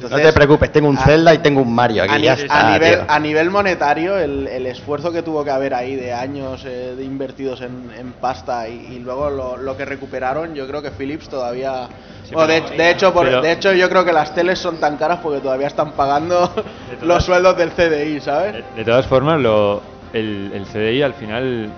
No te preocupes, tengo un a- Zelda y tengo un Mario aquí. a, ni- ya a está, nivel, a nivel monetario, el, el esfuerzo que tuvo que haber ahí de años eh, de invertidos en, en pasta y, y luego lo, lo que recuperaron, yo creo que Philips todavía... o de, de hecho, por- pero- de hecho, yo creo que las teles son tan caras porque todavía están pagando los sueldos del CDI, ¿sabes? De todas formas, lo, el, el CDI al final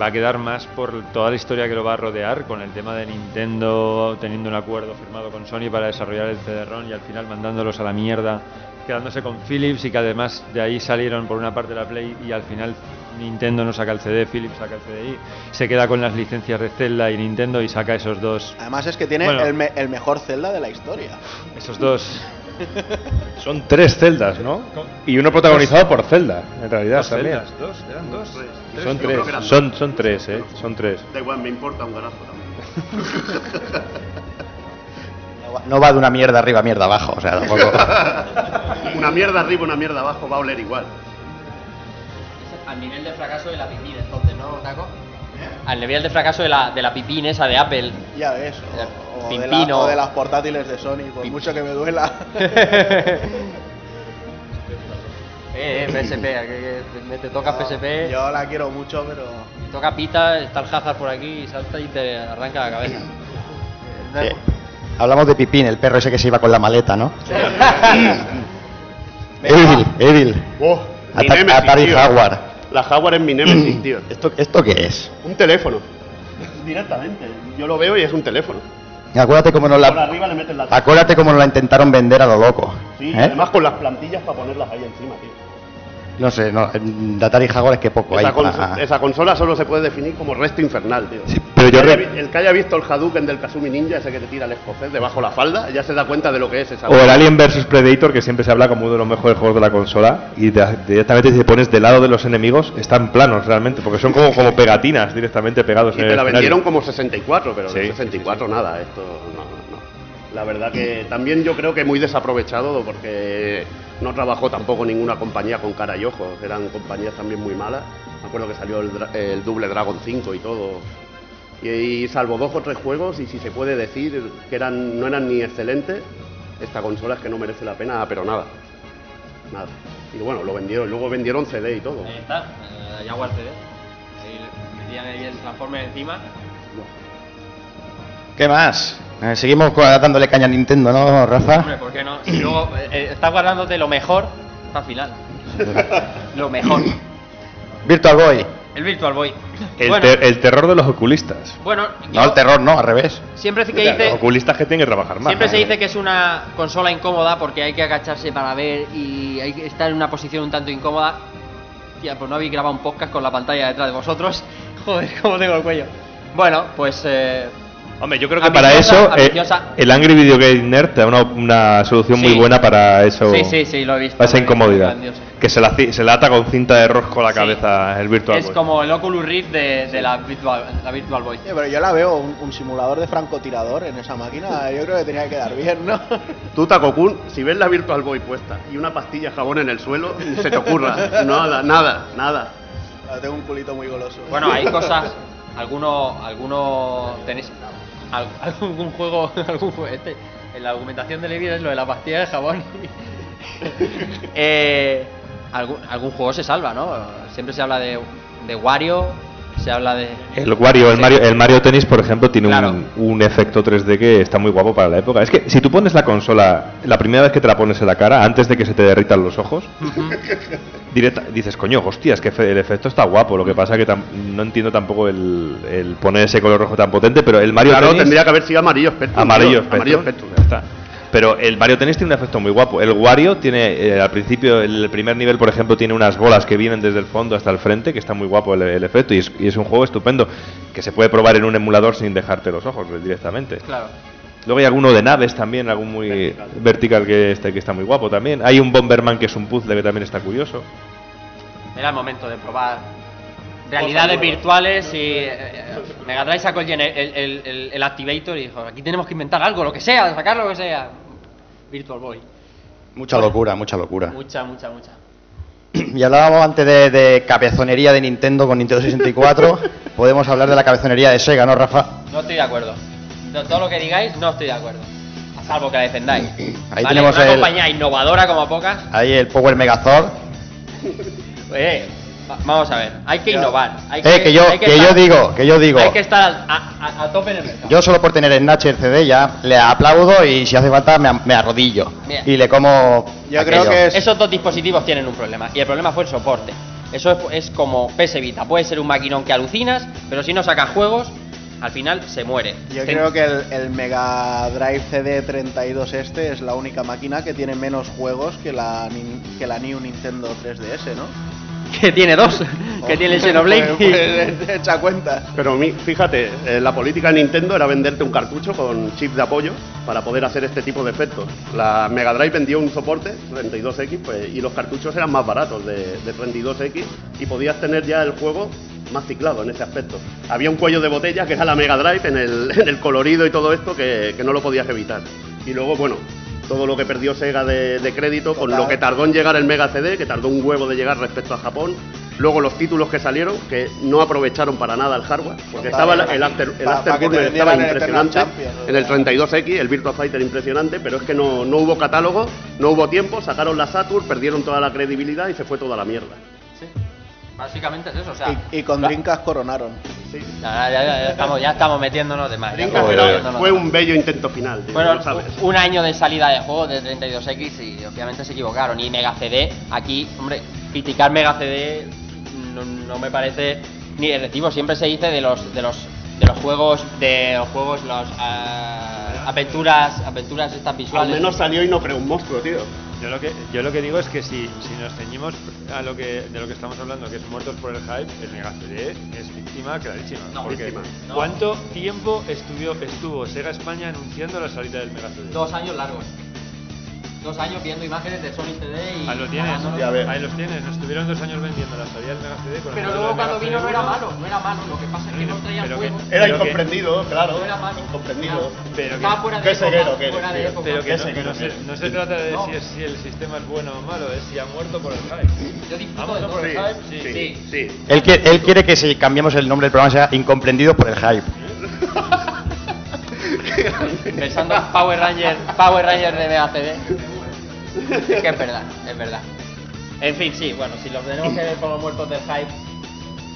va a quedar más por toda la historia que lo va a rodear, con el tema de Nintendo teniendo un acuerdo firmado con Sony para desarrollar el CD-ROM y al final mandándolos a la mierda, quedándose con Philips y que además de ahí salieron por una parte la Play y al final Nintendo no saca el CD, Philips saca el CDI, se queda con las licencias de Zelda y Nintendo y saca esos dos, Además es que tiene Bueno. el, me- el mejor Zelda de la historia. esos dos Son tres celdas, ¿no? Y uno protagonizado por Zelda, en realidad Dos también. celdas, dos, eran dos. Tres. Son tres, eran son, tres, eh, son tres. Da igual, me importa un garazo también. No va de una mierda arriba a mierda abajo, o sea, tampoco. una mierda arriba, una mierda abajo va a oler igual. Al nivel de fracaso de la pipín, entonces, ¿no, Taco? Al nivel de fracaso de la, de la pipín esa de Apple. Ya ves, o, o de la- Pimpino. o de las portátiles de Sony, por mucho que me duela. Eh, eh, PSP, que, que te toca PSP. Yo la quiero mucho, pero. Toca pita, está el Hazard por aquí y salta y te arranca la cabeza. Sí. Hablamos de Pipín, el perro ese que se iba con la maleta, ¿no? Evil, Evil. Oh, Atari. Jaguar. La Jaguar es mi Nemesis, tío. ¿Esto, ¿Esto qué es? Un teléfono. Directamente. Yo lo veo y es un teléfono. Acuérdate cómo nos Por la, arriba le meten la acuérdate cómo nos la intentaron vender a lo loco. Sí, ¿eh? además con las plantillas para ponerlas ahí encima, tío. No sé, no, de Atari Jaguar es que poco Esa, hay. conso- para- esa consola solo se puede definir como resto infernal, tío. pero yo el, que haya el que haya visto el Hadouken del Kazumi Ninja, ese que te tira el escocés debajo la falda, ya se da cuenta de lo que es esa O el Alien vs Predator, que siempre se habla como uno de los mejores juegos de la consola, y de- directamente si te pones del lado de los enemigos, están planos realmente, porque son como, como pegatinas directamente pegados Y en te el la escenario. vendieron como 64, pero de Sí, 64 nada, esto no. La verdad que también yo creo que muy desaprovechado porque no trabajó tampoco ninguna compañía con cara y ojos, eran compañías también muy malas. Me acuerdo que salió el, dra- el Double Dragon 5 y todo. Y, y salvo dos o tres juegos, y si se puede decir que eran, no eran ni excelentes, esta consola es que no merece la pena, pero nada. Nada. Y bueno, lo vendieron, luego vendieron CD y todo. Ahí está, eh, Jaguar CD. Ahí le metían ahí el Transformer encima. ¿Qué más? Eh, seguimos dándole caña a Nintendo, ¿no, Rafa? Hombre, ¿por qué no? Si luego eh, eh, estás guardándote lo mejor para final. lo mejor. Virtual Boy. El Virtual Boy. El, bueno, ter- el terror de los oculistas. bueno, No, el terror no, al revés. siempre que Los dice, oculistas que tienen que trabajar más. siempre se dice que es una consola incómoda porque hay que agacharse para ver y hay que estar en una posición un tanto incómoda. Tía, pues no habéis grabado un podcast con la pantalla detrás de vosotros. Joder, cómo tengo el cuello. Bueno, pues eh, Hombre, yo creo que para eso eh, el Angry Video Game Nerd te da una, una solución muy Sí. buena para eso. Sí, sí, sí, lo he visto, Para esa incomodidad. Que se la, se la ata con cinta de rosco a la cabeza el Virtual es Boy. como el Oculus Rift de, de la, Virtual, la Virtual Boy. Oye, pero yo la veo un, un simulador de francotirador en esa máquina. Yo creo que tenía que quedar bien, ¿no? Tú, Takokun, si ves la Virtual Boy puesta y una pastilla de jabón en el suelo, se te ocurra. Nada, nada, nada. Tengo un culito muy goloso. Bueno, hay cosas. Algunos. Algunos. Tenéis. Al- algún juego. Algún juego este, en la argumentación de Levi es lo de la pastilla de jabón. eh, algún, algún juego se salva, ¿no? Siempre se habla de, de Wario. Se habla de. El Wario, el. Mario, el Mario Tennis, por ejemplo, tiene Claro. un, un efecto 3D que está muy guapo para la época. Es que si tú pones la consola, la primera vez que te la pones en la cara, antes de que se te derritan los ojos, directa, dices, coño, hostia, es que el efecto está guapo. Lo que pasa que tam- no entiendo tampoco el, el poner ese color rojo tan potente, pero el Mario claro, Tennis... tendría que haber sido amarillo Spectrum. Amarillo ya está. Pero el Mario Tennis tiene un efecto muy guapo. El Wario tiene, eh, al principio, el primer nivel, por ejemplo, tiene unas bolas que vienen desde el fondo hasta el frente, que está muy guapo el, el efecto, y es, y es un juego estupendo, que se puede probar en un emulador sin dejarte los ojos eh, directamente. Claro. Luego hay alguno de naves también, algún muy vertical, que, este, que está muy guapo también. Hay un Bomberman que es un puzzle que también está curioso. Era el momento de probar realidades virtuales y eh, eh, Mega Drive sacó el, gener- el, el- el- el Activator y dijo, aquí tenemos que inventar algo, lo que sea, sacar lo que sea. Virtual Boy. Mucha locura, mucha locura. Mucha, mucha, mucha. Y hablábamos antes de, de cabezonería de Nintendo con Nintendo 64. Podemos hablar de la cabezonería de Sega, ¿no, Rafa? No estoy de acuerdo. De todo lo que digáis, no estoy de acuerdo. A salvo que la defendáis. Ahí Vale, tenemos una el- compañía innovadora como pocas. Ahí el Power Megazord. Eh, va- vamos a ver, hay que innovar. Hay Eh, que yo, hay que estar- yo digo, que yo digo. Hay que estar a, a- a tope en el mercado. Yo solo por tener el Snatcher CD ya le aplaudo y si hace falta me, me arrodillo. Bien. Y le como. aquello. Esos dos dispositivos tienen un problema. Y el problema fue el soporte. Eso es, es como PS Vita. Puede ser un maquinón que alucinas, pero si no sacas juegos, al final se muere. Yo creo que el, el Mega Drive CD32 este es la única máquina que tiene menos juegos que la, que la New Nintendo 3DS, ¿no? que tiene dos, que tiene el Xenoblade. Pues, pues, echa cuenta. Pero mi- fíjate, eh, la política de Nintendo era venderte un cartucho con chip de apoyo para poder hacer este tipo de efectos. La Mega Drive vendió un soporte, 32X, pues, y los cartuchos eran más baratos de, de 32X y podías tener ya el juego más ciclado en ese aspecto. Había un cuello de botella que era la Mega Drive en el, en el colorido y todo esto que, que no lo podías evitar. Y luego, bueno, todo lo que perdió Sega de, de crédito, con Total. lo que tardó en llegar el Mega CD, que tardó un huevo de llegar respecto a Japón. Luego los títulos que salieron, que no aprovecharon para nada el hardware, porque Total. estaba el, el After, el Pa- pa te estaba el Eternal impresionante, Champions, en el 32X, el Virtua Fighter impresionante, pero es que no, no hubo catálogo, no hubo tiempo, sacaron la Saturn, perdieron toda la credibilidad y se fue toda la mierda. Básicamente es eso, o sea. Y, y con Drinkas coronaron. Ya, ya- ya- ya estamos, ya estamos metiéndonos de más. metiéndonos fue un bello intento final, Bueno, lo sabes. un año de salida de juego de 32X y obviamente se equivocaron. Y Mega CD, aquí, hombre, criticar Mega CD no, no me parece ni de recibo. Siempre se dice de los de los de los juegos de los juegos los ah, aventuras aventuras estas Al visuales. menos salió y no creó un monstruo, tío. Yo lo que yo lo que digo es que si, si nos ceñimos a lo que de lo que estamos hablando, que es muertos por el hype, el Mega CD es víctima clarísima. No, porque víctima. No. ¿cuánto tiempo estuvo estuvo Sega España anunciando la salida del Mega CD? Dos años largos. Dos años viendo imágenes de Sony CD y. Ahí lo tienes, grabándonos. ahí los tienes. Estuvieron dos años vendiendo la salida del Mega CD con Pero luego cuando vino no era malo, no era malo. Lo que pasa es que no traía pero que- juego. Era pero que- incomprendido, claro. No era malo. Incomprendido. Pero que, Estaba fuera de Qué época, que eres, fuera de época. pero que Qué no, no se, no se trata de No. si, es- si el sistema es bueno o malo, es si ha muerto por el hype. Yo disfruto ¿Ha de por el hype? sí, sí. Él quiere que si cambiamos el nombre del programa sea Incomprendido por el Hype. Pensando en Power Ranger, Power Ranger de Mega CD. Es que es verdad, es verdad. En fin, sí, bueno, si los tenemos que ver como muertos del hype,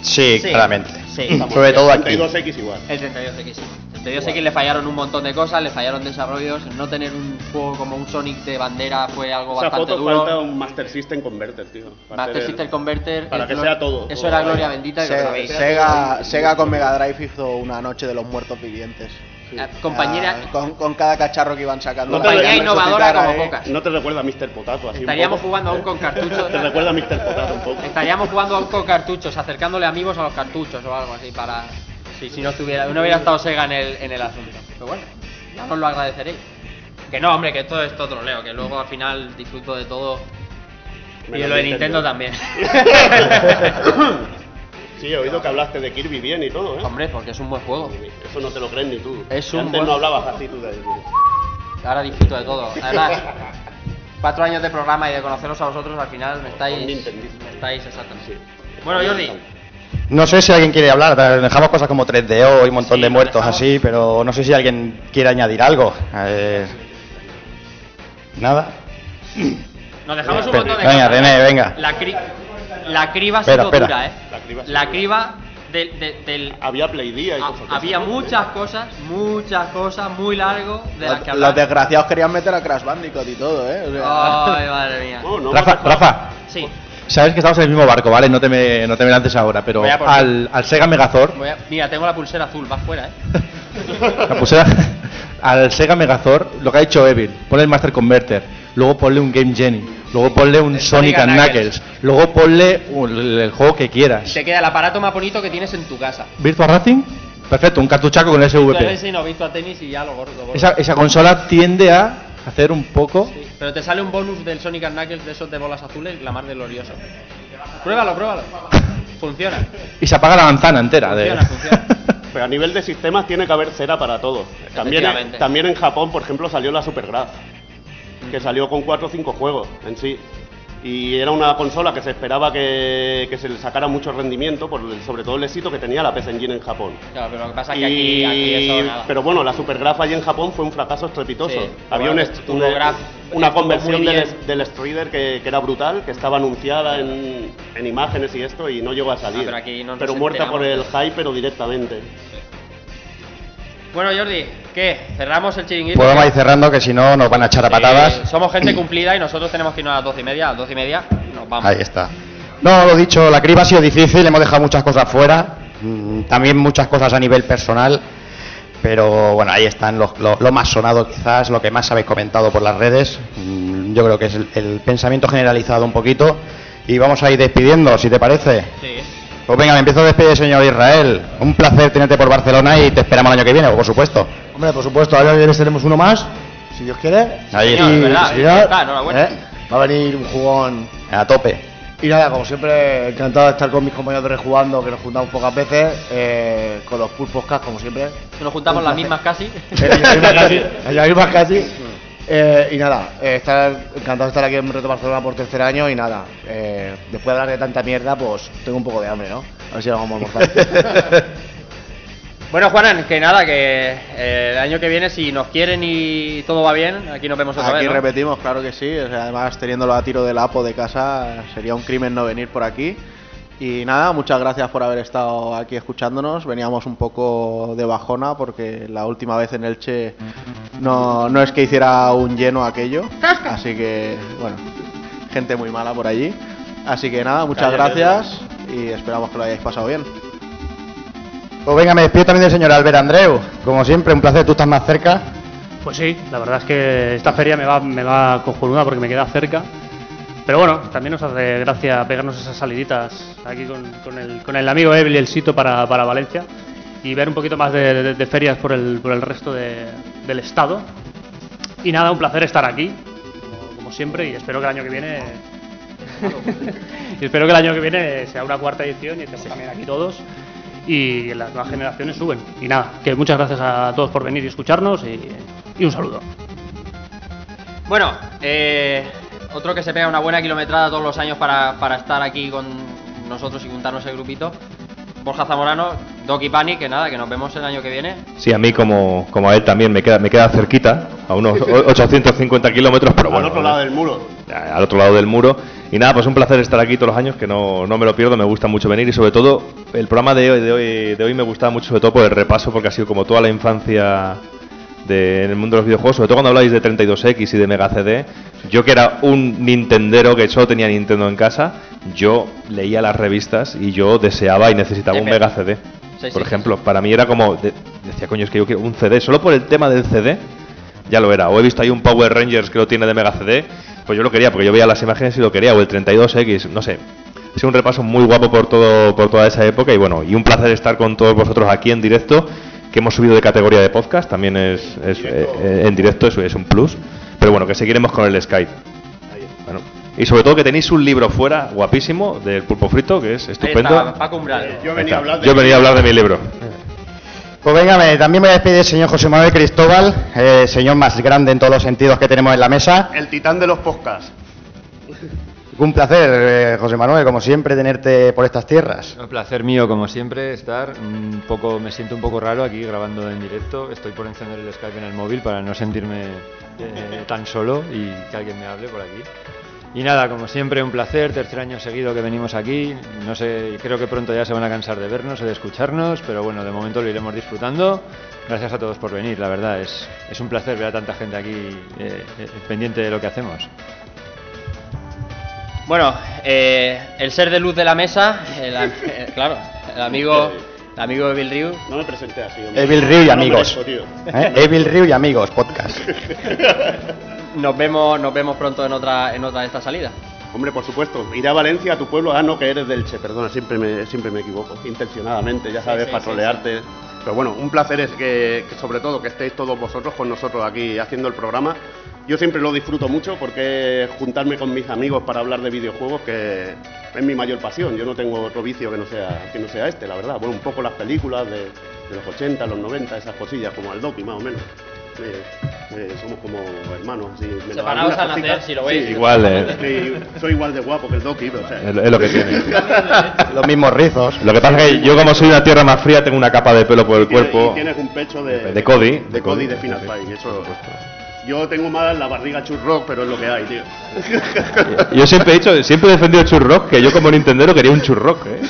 Sí, Sí, claramente. sí. Sobre todo aquí. 32X igual. el 32X. sí. El 32X le fallaron un montón de cosas, le fallaron desarrollos. No tener un juego como un Sonic de bandera fue algo Esa bastante foto duro. falta un Master System Converter, tío. para Master System Converter. Para que sea todo. Eso todo era gloria bendita y lo Se- sabéis. Sega, Sega con Mega Drive hizo una noche de los muertos vivientes. Eh, Compañera, Ah, con, con cada cacharro que iban sacando. No recuerda- innovadora como ahí. pocas. No te recuerda a Mr. Potato así un Estaríamos poco? jugando aún con cartuchos. Te recuerda a Mr. Potato un poco. Estaríamos jugando aún con cartuchos, acercándole amigos a los cartuchos o algo así para. Si, si no estuviera, no hubiera estado Sega en el, en el asunto. Pero bueno, ya os lo agradeceréis. Que no, hombre, que todo esto troleo, que luego al final disfruto de todo. Y Menos lo de Nintendo. Nintendo también. Sí, he oído que hablaste de Kirby bien y todo, ¿eh? Hombre, porque es un buen juego. Eso no te lo crees ni tú. Es Que un Antes buen- no hablabas así tú de Ahora disfruto de todo. Además, cuatro años de programa y de conoceros a vosotros, al final me estáis. Me estáis exactamente. Bueno, Jordi, No sé si alguien quiere hablar, dejamos cosas como 3DO y un montón de muertos así, pero no sé si alguien quiere añadir algo. Eh, Nada. nos dejamos un montón de venga, cosas. René, venga. La, cri- la criba ha sido espera. dura, ¿eh? La criba sí. La criba del. de- del Había Play Día y cosas de había muchas cosas, muchas cosas muy largo de las Los, que los hablar. desgraciados querían meter a Crash Bandicoot y todo, ¿eh? O sea- Ay, madre mía. No, Rafa, Rafa, Sí, sabes que estamos en el mismo barco, ¿vale? No te me, no te me lances ahora, pero a al, al Sega Megazord, a- mira, tengo la pulsera azul, va fuera, ¿eh? la pulsera- al Sega Megazord, lo que ha dicho Evil, ponle el Master Converter, luego ponle un Game Genie, luego ponle un Sonic Sonic and Knuckles, luego ponle el, el juego que quieras. Te queda el aparato más bonito que tienes en tu casa. Virtua Racing, perfecto, un cartuchaco con SVP. eres no visto a tenis y ya lo gordo. Esa, esa consola tiende a hacer un poco... Sí, pero te sale un bonus del Sonic and Knuckles de esos de bolas azules, la más de glorioso. Pruébalo, pruébalo. Funciona. Y se apaga la manzana entera. De... Funciona, funciona. Pero a nivel de sistemas tiene que haber cera para todo. También, también en Japón, por ejemplo, salió la Supergraph, que salió con 4 o 5 juegos en sí. Y era una consola que se esperaba que, que se le sacara mucho rendimiento, por el- sobre todo el éxito que tenía la PS Engine en Japón. Claro, pero lo que pasa es que aquí, aquí eso nada. Pero bueno, la Supergraph allí en Japón fue un fracaso estrepitoso. Sí, Había un bueno, est- tuvo una, graph- una estuvo conversión muy del, bien. del Strider que, que era brutal, que estaba anunciada en, en imágenes y esto, y no llegó a salir. Ah, pero aquí no nos pero muerta por el enteramos hype, pero directamente. Bueno, Jordi, ¿qué? ¿Cerramos el chiringuito? A ir cerrando, que si no nos van a echar a patadas. Eh, somos gente cumplida y nosotros tenemos que irnos a las doce y media. A las doce y media nos vamos. Ahí está. No, lo dicho, la criba ha sido difícil, hemos dejado muchas cosas fuera, mm, también muchas cosas a nivel personal, pero bueno, ahí están lo, lo- lo más sonado quizás, lo que más habéis comentado por las redes, Mm, yo creo que es el, el pensamiento generalizado un poquito y vamos a ir despidiendo, si te parece. Sí. Pues venga, me empiezo a despedir, señor Israel. Un placer tenerte por Barcelona y te esperamos el año que viene, por supuesto. Hombre, por supuesto, ahora viene tenemos uno más, si Dios quiere. Ahí. Señor, ¿verdad? sí, señor. Ah, enhorabuena. ¿Eh? Va a venir un jugón A tope. Y nada, como siempre, encantado de estar con mis compañeros de Rejugando, que nos juntamos pocas veces, eh, con los Pool Podcast, como siempre. Que nos juntamos Un las mismas casi. Las mismas casi. Eh, y nada, eh, estar, encantado de estar aquí en Reto Barcelona por tercer año y nada, eh, después de hablar de tanta mierda, pues tengo un poco de hambre, ¿no? A ver si lo vamos a almorzar. Bueno, Juanan, que nada, que eh, el año que viene, si nos quieren y todo va bien, aquí nos vemos otra Aquí vez. ¿no? repetimos, claro que sí. o sea, además, teniéndolo a tiro del APO de casa, sería un crimen no venir por aquí. Y nada, muchas gracias por haber estado aquí escuchándonos. Veníamos un poco de bajona porque la última vez en Elche no, no es que hiciera un lleno aquello. Así que, bueno, gente muy mala por allí. Así que nada, muchas gracias y esperamos que lo hayáis pasado bien. Pues venga, me despido también del señor Albert Andreu. Como siempre, un placer, tú estás más cerca. Pues sí, la verdad es que esta feria me va, me va cojonuda porque me queda cerca. Pero bueno, también nos hace gracia pegarnos esas saliditas aquí con, con el, con el amigo Evil y el Sito para, para Valencia y ver un poquito más de, de- de ferias por el, por el resto de- del estado. Y nada, un placer estar aquí, como, como siempre, y espero que el año que viene. y espero que el año que viene sea una cuarta edición y estemos también aquí todos y las nuevas generaciones suben. Y nada, que muchas gracias a todos por venir y escucharnos y, y un saludo. Bueno, eh, otro que se pega una buena kilometrada todos los años para, para estar aquí con nosotros y juntarnos el grupito. Borja Zamorano, Doki Panic, que nada, que nos vemos el año que viene. Sí, a mí como, como a él también me queda, me queda cerquita, a unos o- 850 kilómetros, pero bueno. Al otro lado del muro. a- al otro lado del muro. Y nada, pues un placer estar aquí todos los años, que no, no me lo pierdo, me gusta mucho venir y sobre todo el programa de hoy, de hoy, de hoy me gustaba mucho, sobre todo por el repaso, porque ha sido como toda la infancia de, en el mundo de los videojuegos, sobre todo cuando habláis de 32X y de Mega CD. Yo que era un Nintendero que solo tenía Nintendo en casa, yo leía las revistas y yo deseaba y necesitaba un. Mega CD. Sí, por sí, ejemplo, para mí era como, de- decía, coño, es que yo quiero un CD, solo por el tema del CD ya lo era. O he visto ahí un Power Rangers que lo tiene de Mega CD, pues yo lo quería, porque yo veía las imágenes y lo quería, o el 32X, no sé. Ha sido un repaso muy guapo por todo por toda esa época y bueno, y un placer estar con todos vosotros aquí en directo, que hemos subido de categoría de podcast, también es, es, eh, eh, en directo, eso es un plus. Pero bueno, que seguiremos con el Skype. Bueno, y sobre todo que tenéis un libro fuera, guapísimo, del Pulpo Frito, que es estupendo. está, Paco Umbral. Yo venía a está. hablar de Yo venía a hablar de mi libro. Pues venga, me- también me voy a despedir señor José Manuel Cristóbal, eh, señor más grande en todos los sentidos que tenemos en la mesa. El titán de los podcasts. Un placer, eh, José Manuel, como siempre, tenerte por estas tierras. Un placer mío, como siempre, estar un poco, me siento un poco raro aquí grabando en directo. Estoy por encender el Skype en el móvil para no sentirme eh, tan solo y que alguien me hable por aquí. Y nada, como siempre, un placer, tercer año seguido que venimos aquí. No sé, creo que pronto ya se van a cansar de vernos o de escucharnos, pero bueno, de momento lo iremos disfrutando. Gracias a todos por venir, la verdad, es, es un placer ver a tanta gente aquí eh, eh, pendiente de lo que hacemos. Bueno, eh, el ser de luz de la mesa, el am- eh, claro, el amigo, el amigo de Bill Ryu. No me presenté así. hombre. Evil Ryu y No amigos. merezco, tío. ¿Eh? Evil Ryu y amigos, podcast. Nos vemos, nos vemos pronto en otra, en otra de estas salidas. Hombre, por supuesto. Iré a Valencia, a tu pueblo. Ah, no, que eres del Che, perdona, siempre me, siempre me equivoco. Intencionadamente, ya sabes, sí, para sí, trolearte. Pero bueno, un placer es que, sobre todo que estéis todos vosotros con nosotros aquí haciendo el programa. Yo siempre lo disfruto mucho porque juntarme con mis amigos para hablar de videojuegos que es mi mayor pasión. Yo no tengo otro vicio que no sea, que no sea este, la verdad. Bueno, un poco las películas de, de los 80, los 90, esas cosillas, como al Doki más o menos. Eh, eh, somos como hermanos. Así, me Separados al nacer, si lo veis. Igual, eh. Sí, soy igual de guapo que el Doki, o sea. Es, es lo que tiene. Los mismos rizos. Lo que pasa es que yo como soy una tierra más fría tengo una capa de pelo por el cuerpo. y tienes un pecho de, De Cody. De Cody de Final Fight. Eso, yo tengo más la barriga churrock, pero es lo que hay, tío. Yo siempre he dicho, siempre he defendido el churrock, que yo como Nintendero quería un churrock, ¿eh?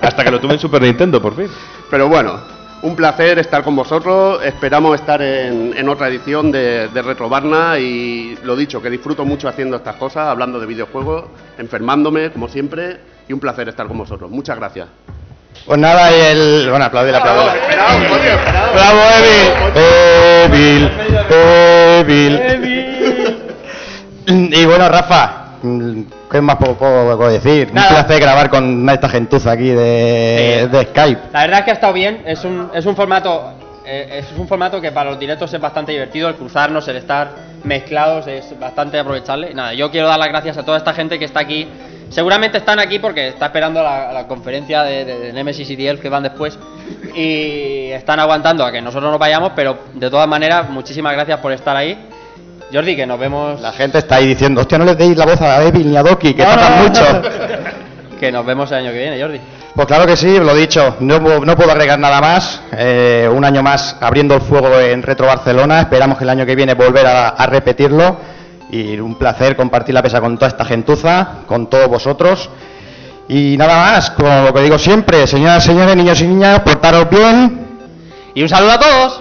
Hasta que lo tuve en Super Nintendo, por fin. Pero bueno, un placer estar con vosotros. Esperamos estar en, en otra edición de, de Retro Barna y lo dicho, que disfruto mucho haciendo estas cosas, hablando de videojuegos, enfermándome, como siempre, y un placer estar con vosotros. Muchas gracias. Pues nada, y el. Bueno, aplaudir, aplaudir. ¡Bravo, Evil! Evil, Evil. Y bueno, Rafa, ¿Qué más puedo, puedo decir? Nada. Un placer grabar con esta gentuza aquí de, Sí. de Skype. La verdad es que ha estado bien, es un, es un formato eh, es un formato que para los directos es bastante divertido, el cruzarnos, el estar mezclados es bastante aprovechable. Nada, yo quiero dar las gracias a toda esta gente que está aquí. Seguramente están aquí porque está esperando la, la conferencia de, de- de Nemesis y Diel que van después y están aguantando a que nosotros nos vayamos, pero de todas maneras, muchísimas gracias por estar ahí. Jordi, que nos vemos. La gente está ahí diciendo, hostia, no les deis la voz a Evil ni a Doki, que No, no, mucho. Que nos vemos el año que viene, Jordi. Pues claro que sí, lo dicho, no, no puedo agregar nada más. Eh, un año más abriendo el fuego en Retro Barcelona. Esperamos que el año que viene volver a, a repetirlo. Y un placer compartir la pesa con toda esta gentuza, con todos vosotros. Y nada más, como lo que digo siempre, señoras, señores, niños y niñas, portaros bien. Y un saludo a todos.